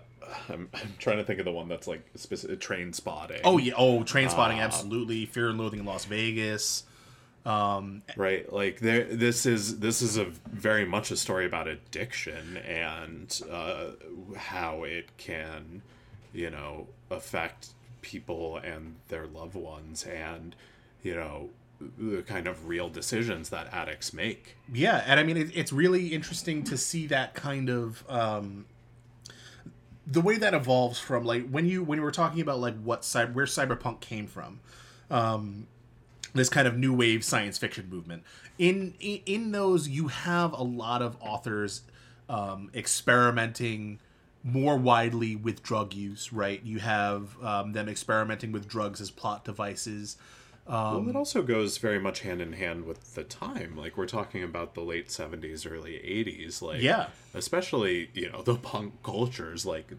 I'm I'm trying to think of the one that's like specific train spotting. Oh yeah, oh train spotting absolutely. Fear and Loathing in Las Vegas. Um, right like there this is this is a very much a story about addiction and uh, how it can you know affect people and their loved ones and you know the kind of real decisions that addicts make yeah, and I mean it, it's really interesting to see that kind of um, the way that evolves from like when you when we were talking about like what cyber where cyberpunk came from. Um, this kind of new wave science fiction movement. In in, in those, you have a lot of authors um, experimenting more widely with drug use. Right, you have um, them experimenting with drugs as plot devices. Um, well, it also goes very much hand in hand with the time. Like we're talking about the late seventies, early eighties. Like Yeah. especially you know the punk cultures. Like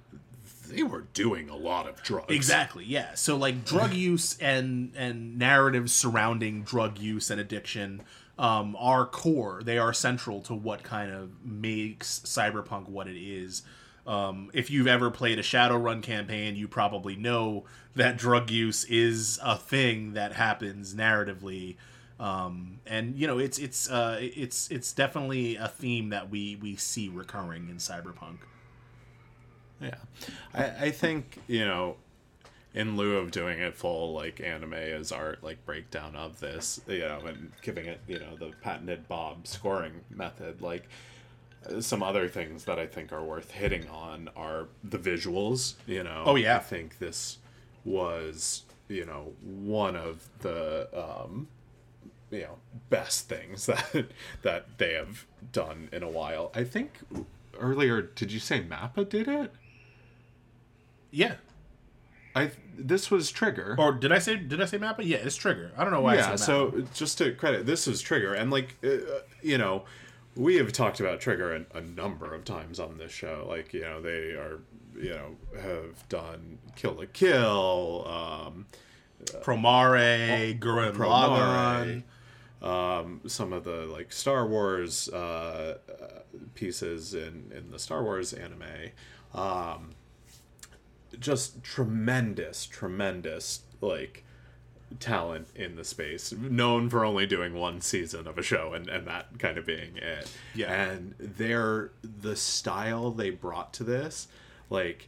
they were doing a lot of drugs. Exactly. Yeah. So like drug [SIGHS] use and and narratives surrounding drug use and addiction um, are core. They are central to what kind of makes cyberpunk what it is. Um, if you've ever played a Shadowrun campaign, you probably know that drug use is a thing that happens narratively. Um, and you know it's it's uh, it's it's definitely a theme that we we see recurring in cyberpunk. Yeah, I, I think you know, in lieu of doing it full like anime as art, like breakdown of this, you know, and giving it you know the patented Bob scoring method, like some other things that I think are worth hitting on are the visuals. You know, Oh, yeah. I think this was you know one of the um, you know best things [LAUGHS] that that they have done in a while. I think earlier, did you say Mappa did it? Yeah. I this was Trigger. Or did I say did I say Mappa? Yeah, it's Trigger. I don't know why. I yeah, said Mappa. so just to credit, this is Trigger, and like uh, you know, we have talked about Trigger a, a number of times on this show. Like you know, they are you know have done Kill la Kill, um, Promare, Gurren Promare. Lagann. um, some of the like Star Wars uh, uh, pieces in in the Star Wars anime. Um, just tremendous, tremendous like talent in the space. Known for only doing one season of a show and and that kind of being it. Yeah. and their the style they brought to this, like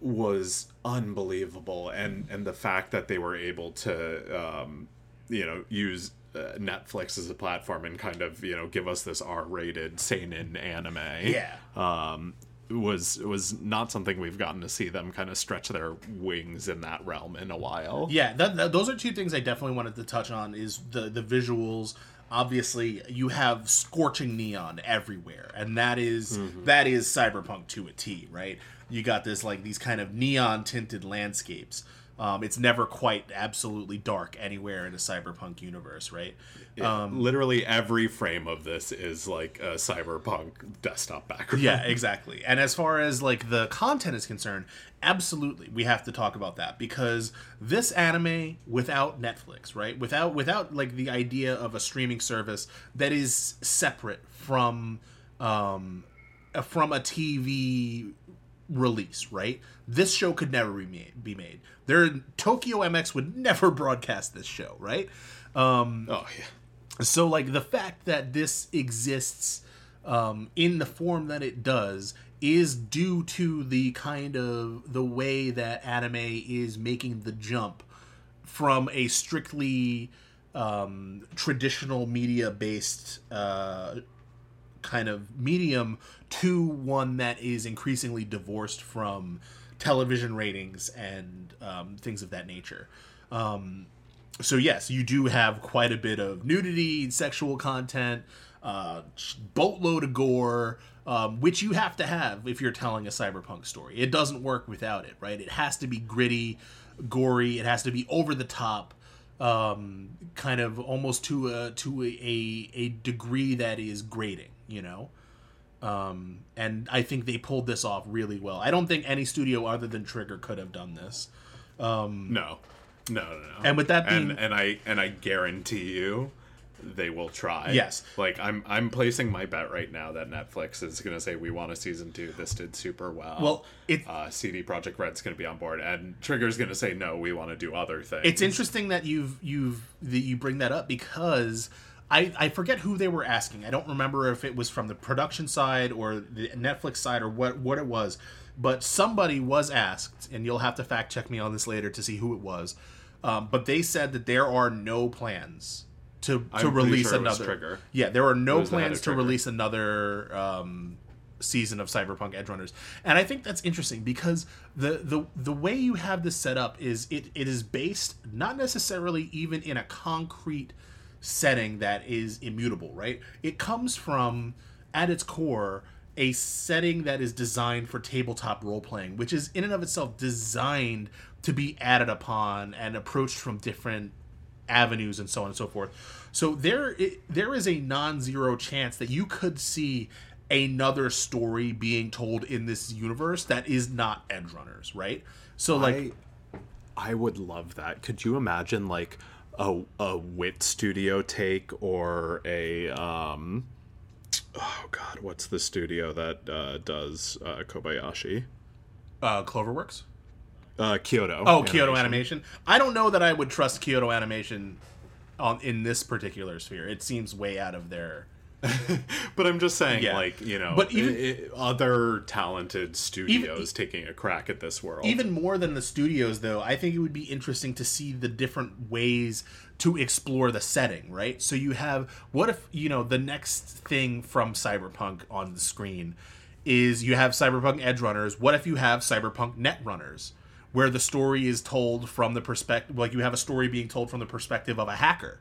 was unbelievable and and the fact that they were able to um you know use uh, Netflix as a platform and kind of you know give us this R-rated seinen anime Yeah. um was was not something we've gotten to see them kind of stretch their wings in that realm in a while Yeah, that, that- those are two things I definitely wanted to touch on. Is the the visuals. Obviously, you have scorching neon everywhere, and that is- mm-hmm. that is cyberpunk to a T, right? You got this like these kind of neon tinted landscapes. Um, it's never quite absolutely dark anywhere in a cyberpunk universe, right? Um, literally every frame of this is like a cyberpunk desktop background. Yeah exactly. And as far as like the content is concerned absolutely we have to talk about that because this anime without netflix right? Without without like the idea of a streaming service that is separate from um from a tv release right? This show could never be made, be made. There tokyo mx would [LAUGHS] never broadcast this show right? Um oh yeah. so like the fact that this exists um, in the form that it does is due to the kind of the way that anime is making the jump from a strictly um, traditional media based uh, kind of medium to one that is increasingly divorced from television ratings and um, things of that nature. Um, so yes, you do have quite a bit of nudity, sexual content, uh, boatload of gore, um, which you have to have if you're telling a cyberpunk story. It doesn't work without it, right? It has to be gritty, gory. It has to be over the top, um, kind of almost to a to a, a, degree that is grating, you know. Um, and I think they pulled this off really well. I don't think any studio other than Trigger could have done this. Um, no no no no And with that being- and, and i and i guarantee you they will try. Yes. Like I'm I'm placing my bet right now that Netflix is going to say we want a season 2. This did super well. Well, it- uh, CD Projekt Red's going to be on board and Trigger's going to say no, we want to do other things. It's interesting that you've you've that you bring that up because I I forget who they were asking. I don't remember if it was from the production side or the Netflix side or what what it was. But somebody was asked, and you'll have to fact check me on this later to see who it was. Um, but they said that there are no plans to to I'm release sure another. Trigger. Yeah, there are no was the head plans to release another um, season of Cyberpunk Edgerunners, and I think that's interesting because the the the way you have this set up is it it is based not necessarily even in a concrete setting that is immutable, right? It comes from at its core a setting that is designed for tabletop role playing, which is in and of itself designed to be added upon and approached from different avenues and so on and so forth. So there i- there is a non-zero chance that you could see another story being told in this universe that is not Edgerunners, right? So like I, I would love that. Could you imagine like a a Wit Studio take or a um oh god, what's the studio that uh, does uh, Kobayashi? uh Cloverworks. Uh, Kyoto. Oh, Kyoto Animation. I don't know that I would trust Kyoto Animation on in this particular sphere. It seems way out of their [LAUGHS] But I'm just saying, Yeah. like you know, But even- i- i- other talented studios taking a crack at this world. even more than the studios though i think it would be interesting to see the different ways to explore the setting right so you have what if you know the next thing from cyberpunk on the screen is you have cyberpunk edge runners what if you have cyberpunk net runners where the story is told from the perspective like you have a story being told from the perspective of a hacker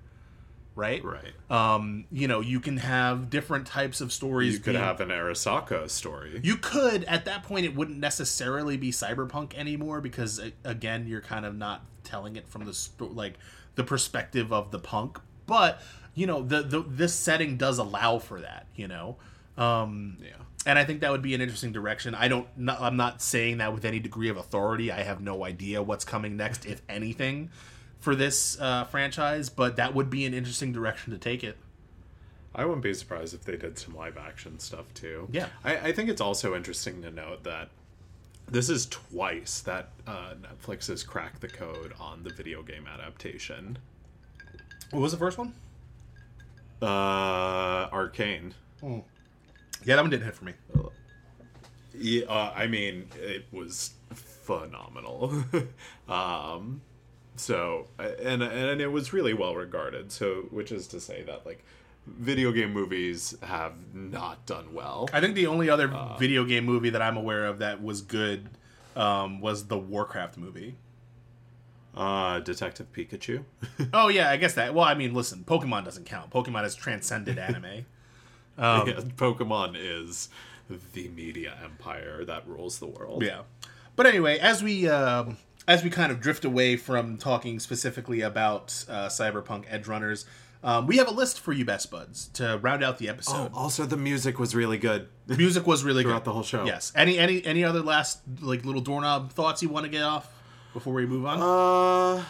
right right. um you know you can have different types of stories you could being- have an Arasaka story. you could at that point it wouldn't necessarily be cyberpunk anymore because again you're kind of not telling it from the sto- like the perspective of the punk but you know the, the this setting does allow for that you know um yeah. And I think that would be an interesting direction. I don't. Not, I'm not saying that with any degree of authority. I have no idea what's coming next, if anything, for this uh, franchise. But that would be an interesting direction to take it. I wouldn't be surprised if they did some live action stuff too. Yeah. I, I think it's also interesting to note that this is twice that uh, Netflix has cracked the code on the video game adaptation. What was the first one? Uh, Arcane. Yeah, that one didn't hit for me. Yeah, uh, I mean, it was phenomenal. [LAUGHS] um, so, and and it was really well regarded. So, which is to say that like video game movies have not done well. I think the only other video game movie that I'm aware of that was good um, was the Warcraft movie. Uh, Detective Pikachu. [LAUGHS] Oh yeah, I guess that. Well, I mean, listen, Pokemon doesn't count. Pokemon has transcended anime. Um, [LAUGHS] yeah, Pokemon is the media empire that rules the world. Yeah. But anyway, as we um, as we kind of drift away from talking specifically about uh, Cyberpunk Edgerunners, um, we have a list for you, best buds, to round out the Oh, episode. also the music was really good. The music was really Throughout good the whole show. Yes. Any any any other last like little doorknob thoughts you want to get off before we move on? Uh,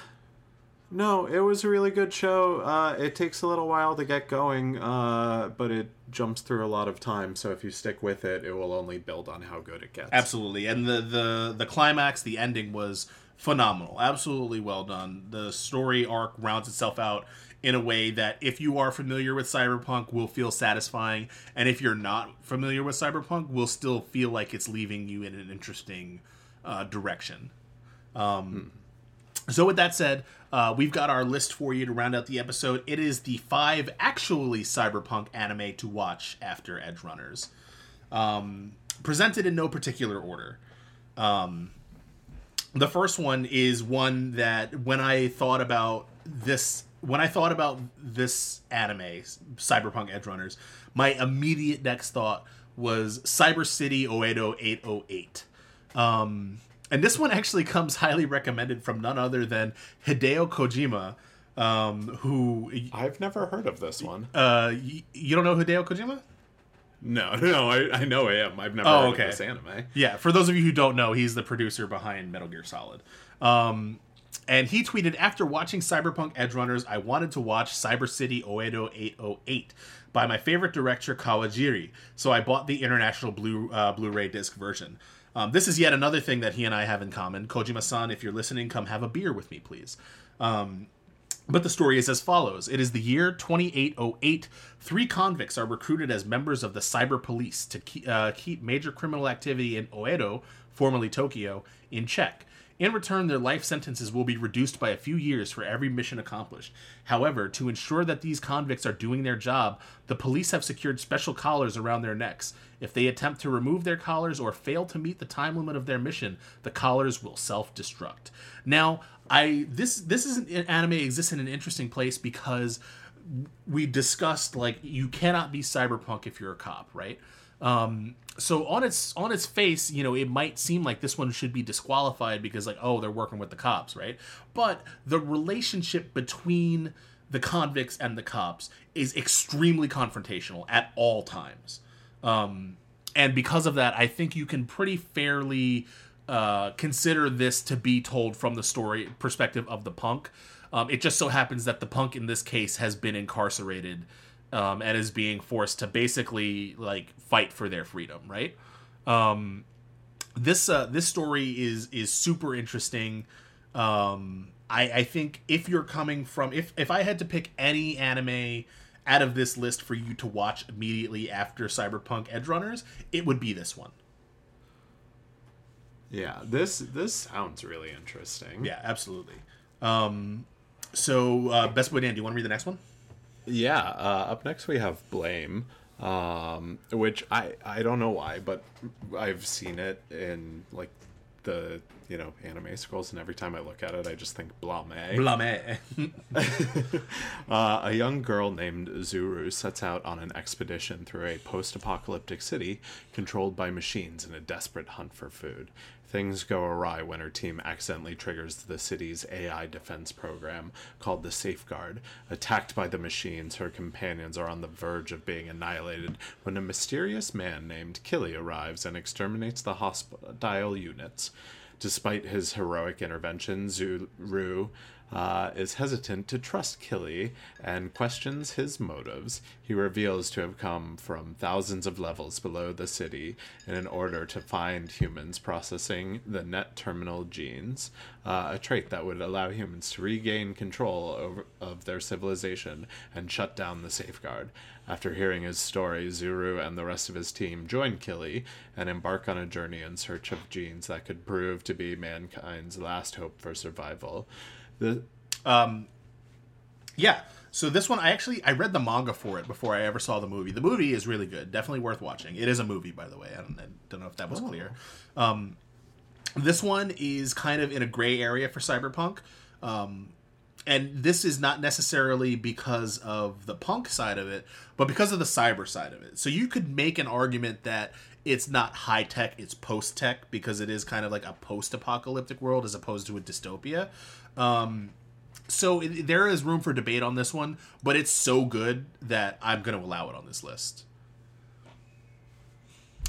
no, it was a really good show. Uh, it takes a little while to get going, uh, but it jumps through a lot of time. So if you stick with it, it will only build on how good it gets. Absolutely, and the the the climax, the ending was phenomenal. Absolutely well done. The story arc rounds itself out in a way that if you are familiar with cyberpunk will feel satisfying and if you're not familiar with cyberpunk will still feel like it's leaving you in an interesting uh, direction um, so with that said uh, we've got our list for you to round out the episode. It is the five actually cyberpunk anime to watch after edge runners. Um, presented in no particular order. Um, the first one is one that when I thought about this when I thought about this anime, Cyberpunk Edgerunners, my immediate next thought was Cyber City Oedo 808. Um, and this one actually comes [LAUGHS] highly recommended from none other than Hideo Kojima, um, who I've never heard of this one. uh, y- you don't know Hideo Kojima? No, [LAUGHS] no, I, I know him. I've never Oh, heard okay. of this anime. Yeah, for those of you who don't know, he's the producer behind Metal Gear Solid. Um, and he tweeted after watching Cyberpunk Edgerunners, I wanted to watch Cyber City Oedo 808 by my favorite director Kawajiri, so I bought the international Blu uh, Blu-ray disc version. Um, this is yet another thing that he and I have in common. Kojima-san, if you're listening, come have a beer with me, please. Um, but the story is as follows It is the year 2808. Three convicts are recruited as members of the cyber police to keep, uh, keep major criminal activity in Oedo, formerly Tokyo, in check. In return, their life sentences will be reduced by a few years for every mission accomplished. However, to ensure that these convicts are doing their job, the police have secured special collars around their necks. If they attempt to remove their collars or fail to meet the time limit of their mission, the collars will self-destruct. Now, I this this is an anime exists in an interesting place because we discussed like you cannot be cyberpunk if you're a cop, right? Um, so on its on its face, you know, it might seem like this one should be disqualified because like, oh, they're working with the cops, right? But the relationship between the convicts and the cops is extremely confrontational at all times. Um, and because of that, I think you can pretty fairly uh, consider this to be told from the story perspective of the punk. Um, it just so happens that the punk in this case has been incarcerated um, and is being forced to basically like fight for their freedom, right? Um, this uh, this story is is super interesting. Um, I, I think if you're coming from if if I had to pick any anime out of this list for you to watch immediately after Cyberpunk Edgerunners, it would be this one. Yeah, this this sounds really interesting. Yeah, absolutely. Um, so, uh, Best Boy Dan, do you want to read the next one? Yeah. Uh, up next we have Blame, um, which I I don't know why, but I've seen it in like the you know anime scrolls, and every time I look at it, I just think blame. Blame. [LAUGHS] [LAUGHS] uh, a young girl named Zuru sets out on an expedition through a post-apocalyptic city controlled by machines in a desperate hunt for food. Things go awry when her team accidentally triggers the city's AI defense program called the Safeguard. Attacked by the machines, her companions are on the verge of being annihilated when a mysterious man named Killy arrives and exterminates the hostile units. Despite his heroic intervention, Zuru uh, is hesitant to trust Killy and questions his motives. He reveals to have come from thousands of levels below the city in order to find humans processing the net terminal genes, uh, a trait that would allow humans to regain control over, of their civilization and shut down the safeguard. After hearing his story, Zuru and the rest of his team join Killy and embark on a journey in search of genes that could prove to be mankind's last hope for survival. The um, yeah. So this one, I actually I read the manga for it before I ever saw the movie. The movie is really good, definitely worth watching. It is a movie, by the way. I don't, I don't know if that was oh. clear. Um, this one is kind of in a gray area for cyberpunk, um, and this is not necessarily because of the punk side of it, but because of the cyber side of it. So you could make an argument that it's not high tech, it's post tech because it is kind of like a post apocalyptic world as opposed to a dystopia. Um, so it, there is room for debate on this one, but it's so good that I'm going to allow it on this list.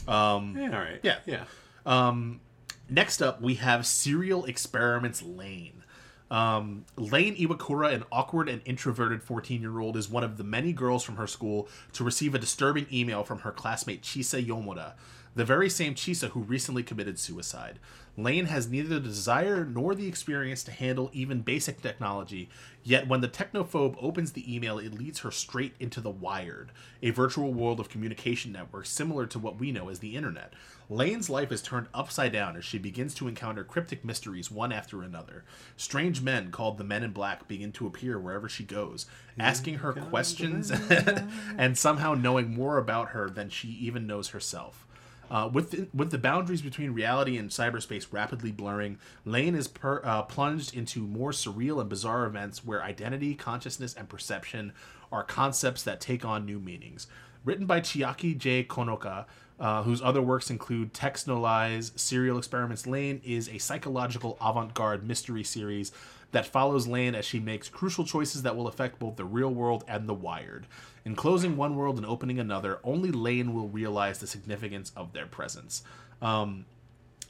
Um, yeah, all right. Yeah, yeah. Um, next up, we have Serial Experiments Lain. Um, Lain Iwakura, an awkward and introverted 14 year old, is one of the many girls from her school to receive a disturbing email from her classmate Chisa Yomoda, the very same Chisa who recently committed suicide. Lain has neither the desire nor the experience to handle even basic technology, yet when the technophobe opens the email, it leads her straight into the Wired, a virtual world of communication networks similar to what we know as the internet. Lain's life is turned upside down as she begins to encounter cryptic mysteries one after another. Strange men called the Men in Black begin to appear wherever she goes, asking her questions [LAUGHS] and somehow knowing more about her than she even knows herself. Uh, with the, with the boundaries between reality and cyberspace rapidly blurring, Lain is per, uh, plunged into more surreal and bizarre events where identity, consciousness, and perception are concepts that take on new meanings. Written by Chiaki J. Konaka, uh, whose other works include Texhnolyze, Serial Experiments Lain is a psychological avant-garde mystery series that follows Lain as she makes crucial choices that will affect both the real world and the wired. In closing one world and opening another, only Lain will realize the significance of their presence. Um,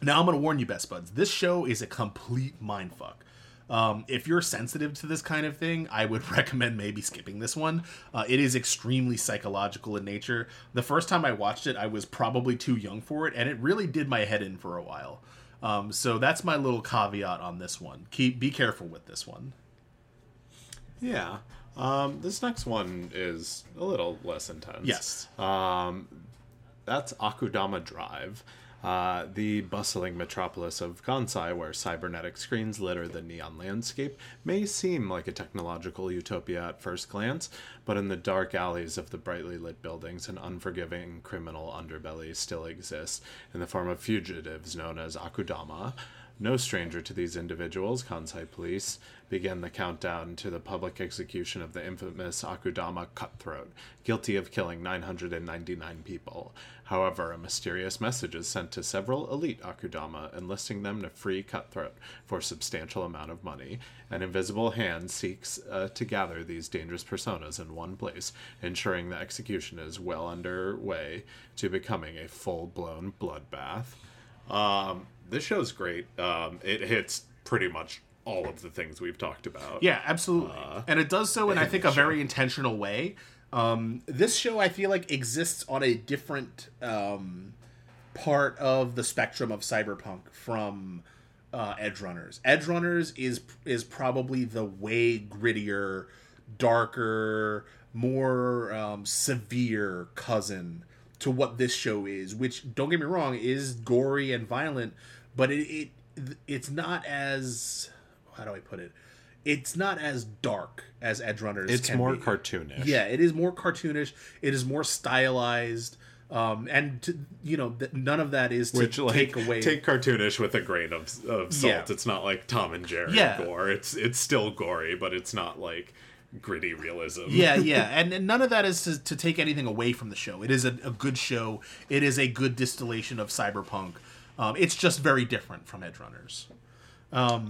now, I'm going to warn you, best buds. This show is a complete mindfuck. Um, if you're sensitive to this kind of thing, I would [LAUGHS] recommend maybe skipping this one. Uh, it is extremely psychological in nature. The first time I watched it, I was probably too young for it, and it really did my head in for a while. Um, so that's my little caveat on this one. Keep be careful with this one. Yeah. Um, this next one is a little less intense. Yes. Um, that's Akudama Drive, uh, the bustling metropolis of Kansai, where cybernetic screens litter the neon landscape, may seem like a technological utopia at first glance, but in the dark alleys of the brightly lit buildings, an unforgiving criminal underbelly still exists in the form of fugitives known as Akudama. No stranger to these individuals, Kansai police began the countdown to the public execution of the infamous Akudama Cutthroat, guilty of killing 999 people. However, a mysterious message is sent to several elite Akudama, enlisting them to free Cutthroat for a substantial amount of money. An invisible hand seeks uh, to gather these dangerous personas in one place, ensuring the execution is well underway to becoming a full blown bloodbath. Um, this show's great. Um, it hits pretty much all of the things we've talked about. Yeah, absolutely. and it does so in, I think, a very intentional way. Um, this show, I feel like, exists on a different um, part of the spectrum of cyberpunk from uh, Edgerunners. Edge Runners is is probably the way grittier, darker, more um, severe cousin to what this show is. Which, don't get me wrong, is gory and violent, but it, it it's not as how do I put it? It's not as dark as Edgerunners. It's more be. cartoonish. Yeah, it is more cartoonish. It is more stylized. Um, and to, you know, th- none of that is to Which like take away. take cartoonish with a grain of, of salt. Yeah. It's not like Tom and Jerry Yeah. gore. It's it's still gory, but it's not like gritty realism. yeah, yeah, [LAUGHS] and, and none of that is to, to take anything away from the show. It is a, a good show. It is a good distillation of cyberpunk. Um, it's just very different from Edgerunners.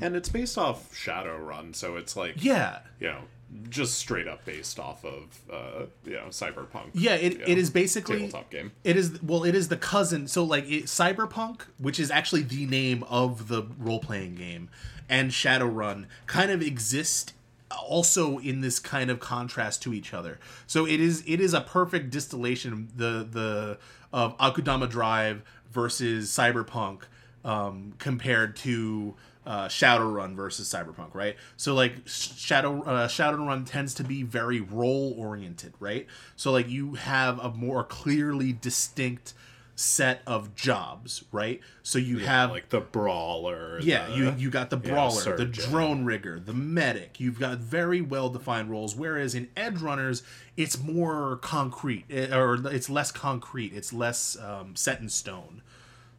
and it's based off Shadowrun, so it's like Yeah, you know just straight up based off of uh, you know cyberpunk. yeah. It, it know, is basically tabletop game. It is well, it is the cousin. So like it, Cyberpunk, which is actually the name of the role playing game, and Shadowrun kind of exist also in this kind of contrast to each other. So it is it is a perfect distillation the the of Akudama Drive versus Cyberpunk um, compared to uh, Shadowrun versus Cyberpunk, right? So like Shadow uh, Shadowrun tends to be very role oriented, right? So like you have a more clearly distinct set of jobs, right? So you have like the brawler. yeah, the- you you got the brawler, the drone rigger, the medic. You've got very well defined roles. Whereas in Edgerunners, it's more concrete, eh, or it's less concrete. It's less um, set in stone.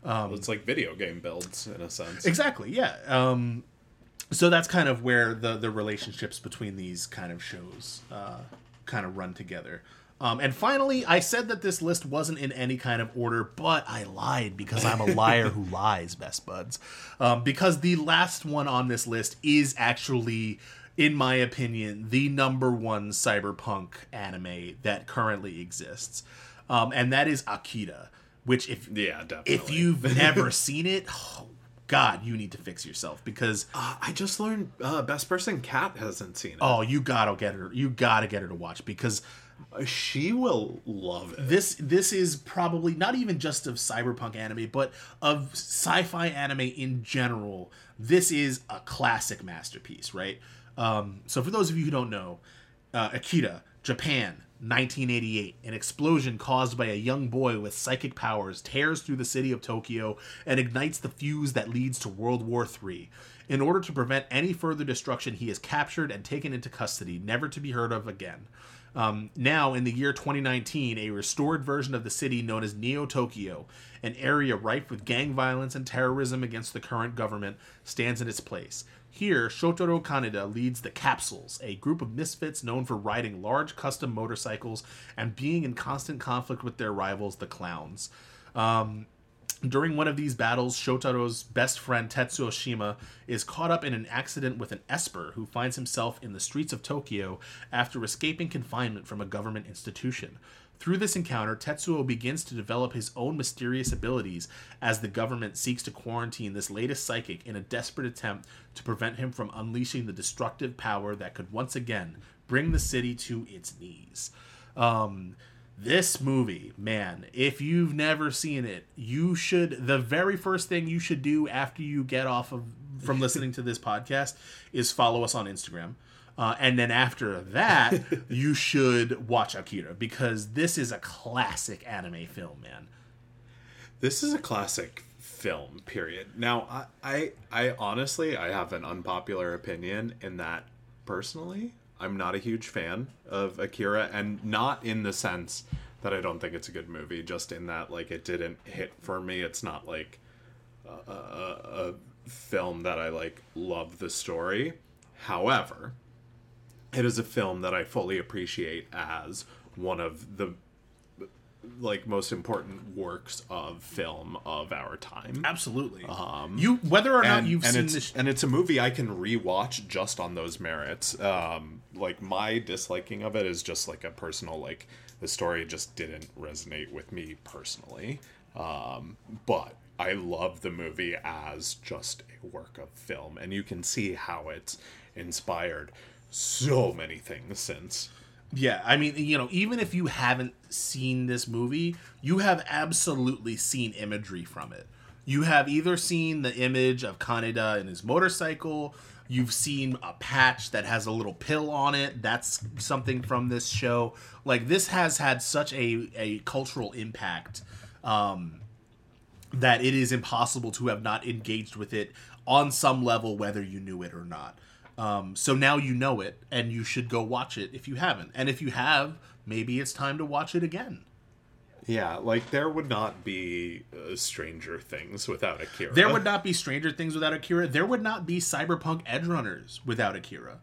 it's like video game builds in a sense. Exactly. Yeah. Um, so that's kind of where the the relationships between these kind of shows uh, kind of run together. Um, and finally, I said that this list wasn't in any kind of order, but I lied because I'm a [LAUGHS] liar who lies, best buds. Um, because the last one on this list is actually, in my opinion, the number one cyberpunk anime that currently exists, um, and that is Akira. Which, if Yeah, definitely. if you've [LAUGHS] never seen it, oh, God, you need to fix yourself because Uh, I just learned uh, best person cat hasn't seen it. oh, you gotta get her. You gotta get her to watch because she will love it. this this is probably not even just of cyberpunk anime, but of sci-fi anime in general. This is a classic masterpiece, right? Um, so for those of you who don't know, uh, Akira, Japan, 1988, an explosion caused by a young boy with psychic powers tears through the city of Tokyo and ignites the fuse that leads to World War III. In order to prevent any further destruction, he is captured and taken into custody, never to be heard of again. Um, now, in the year 2019, a restored version of the city known as Neo Tokyo, an area rife with gang violence and terrorism against the current government, stands in its place. Here, Shotaro Kaneda leads the Capsules, a group of misfits known for riding large custom motorcycles and being in constant conflict with their rivals, the Clowns. Um, during one of these battles, Shotaro's best friend Tetsuo Shima is caught up in an accident with an Esper who finds himself in the streets of Tokyo after escaping confinement from a government institution. Through this encounter, Tetsuo begins to develop his own mysterious abilities as the government seeks to quarantine this latest psychic in a desperate attempt to prevent him from unleashing the destructive power that could once again bring the city to its knees. Um, this movie, man, if you've never seen it, you should the very first thing you should do after you get off of from [LAUGHS] listening to this podcast is follow us on Instagram. Uh, and then after that, [LAUGHS] you should watch Akira because this is a classic anime film, man. This is a classic film, period. Now, I, I, I honestly, I have an unpopular opinion in that personally, I'm not a huge fan of Akira, and not in the sense that I don't think it's a good movie, just in that like it didn't hit for me. It's not like a, a, a film that I like love the story. However, it is a film that I fully appreciate as one of the like most important works of film of our time. Absolutely. Um, you whether or not you've and seen this, and it's a movie I can rewatch just on those merits. Um, like my disliking of it is just like a personal like the story just didn't resonate with me personally. Um, but I love the movie as just a work of film, and you can see how it's inspired so many things since. Yeah, I mean, you know, even if you haven't seen this movie, you have absolutely seen imagery from it. You have either seen the image of Kaneda and his motorcycle, you've seen a patch that has a little pill on it. That's something from this show. Like this has had such a a cultural impact um that it is impossible to have not engaged with it on some level whether you knew it or not. Um, so now you know it, and you should go watch it if you haven't. And if you have, maybe it's time to watch it again. Yeah, like there would not be uh, Stranger Things without Akira. There would not be Stranger Things without Akira. There would not be Cyberpunk Edgerunners without Akira.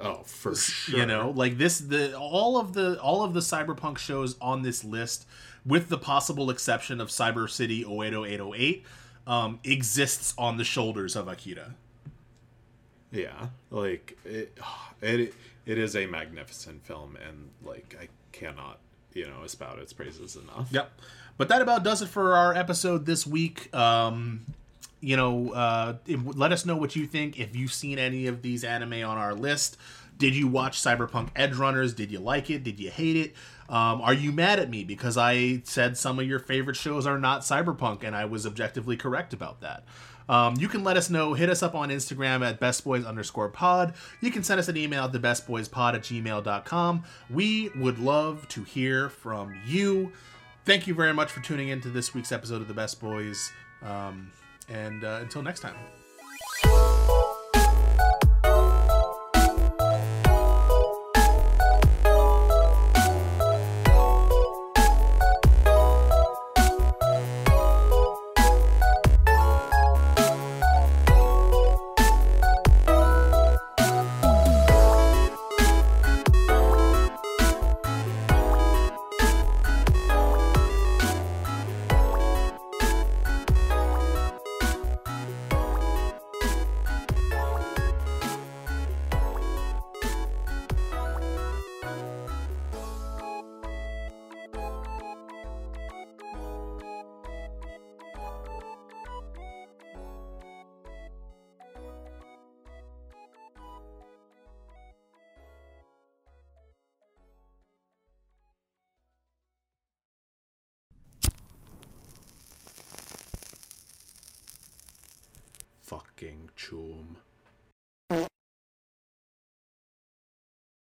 Oh, for sure. You know, like this the all of the all of the Cyberpunk shows on this list with the possible exception of Cyber City 0808 um, exists on the shoulders of Akira. Yeah, like it, [SIGHS] it, it is a magnificent film, and like I cannot, you know, spout its praises enough. Yep. But that about does it for our episode this week. Um, you know, uh, let us know what you think. If you've seen any of these anime on our list, did you watch Cyberpunk Edgerunners? Did you like it? Did you hate it? Um, are you mad at me because I said some of your favorite shows are not Cyberpunk and I was objectively correct about that? Um, you can let us know. Hit us up on Instagram at bestboys underscore pod. You can send us an email at thebestboyspod at gmail.com. We would love to hear from you. Thank you very much for tuning in to this week's episode of The Best Boys. Um, and uh, until next time.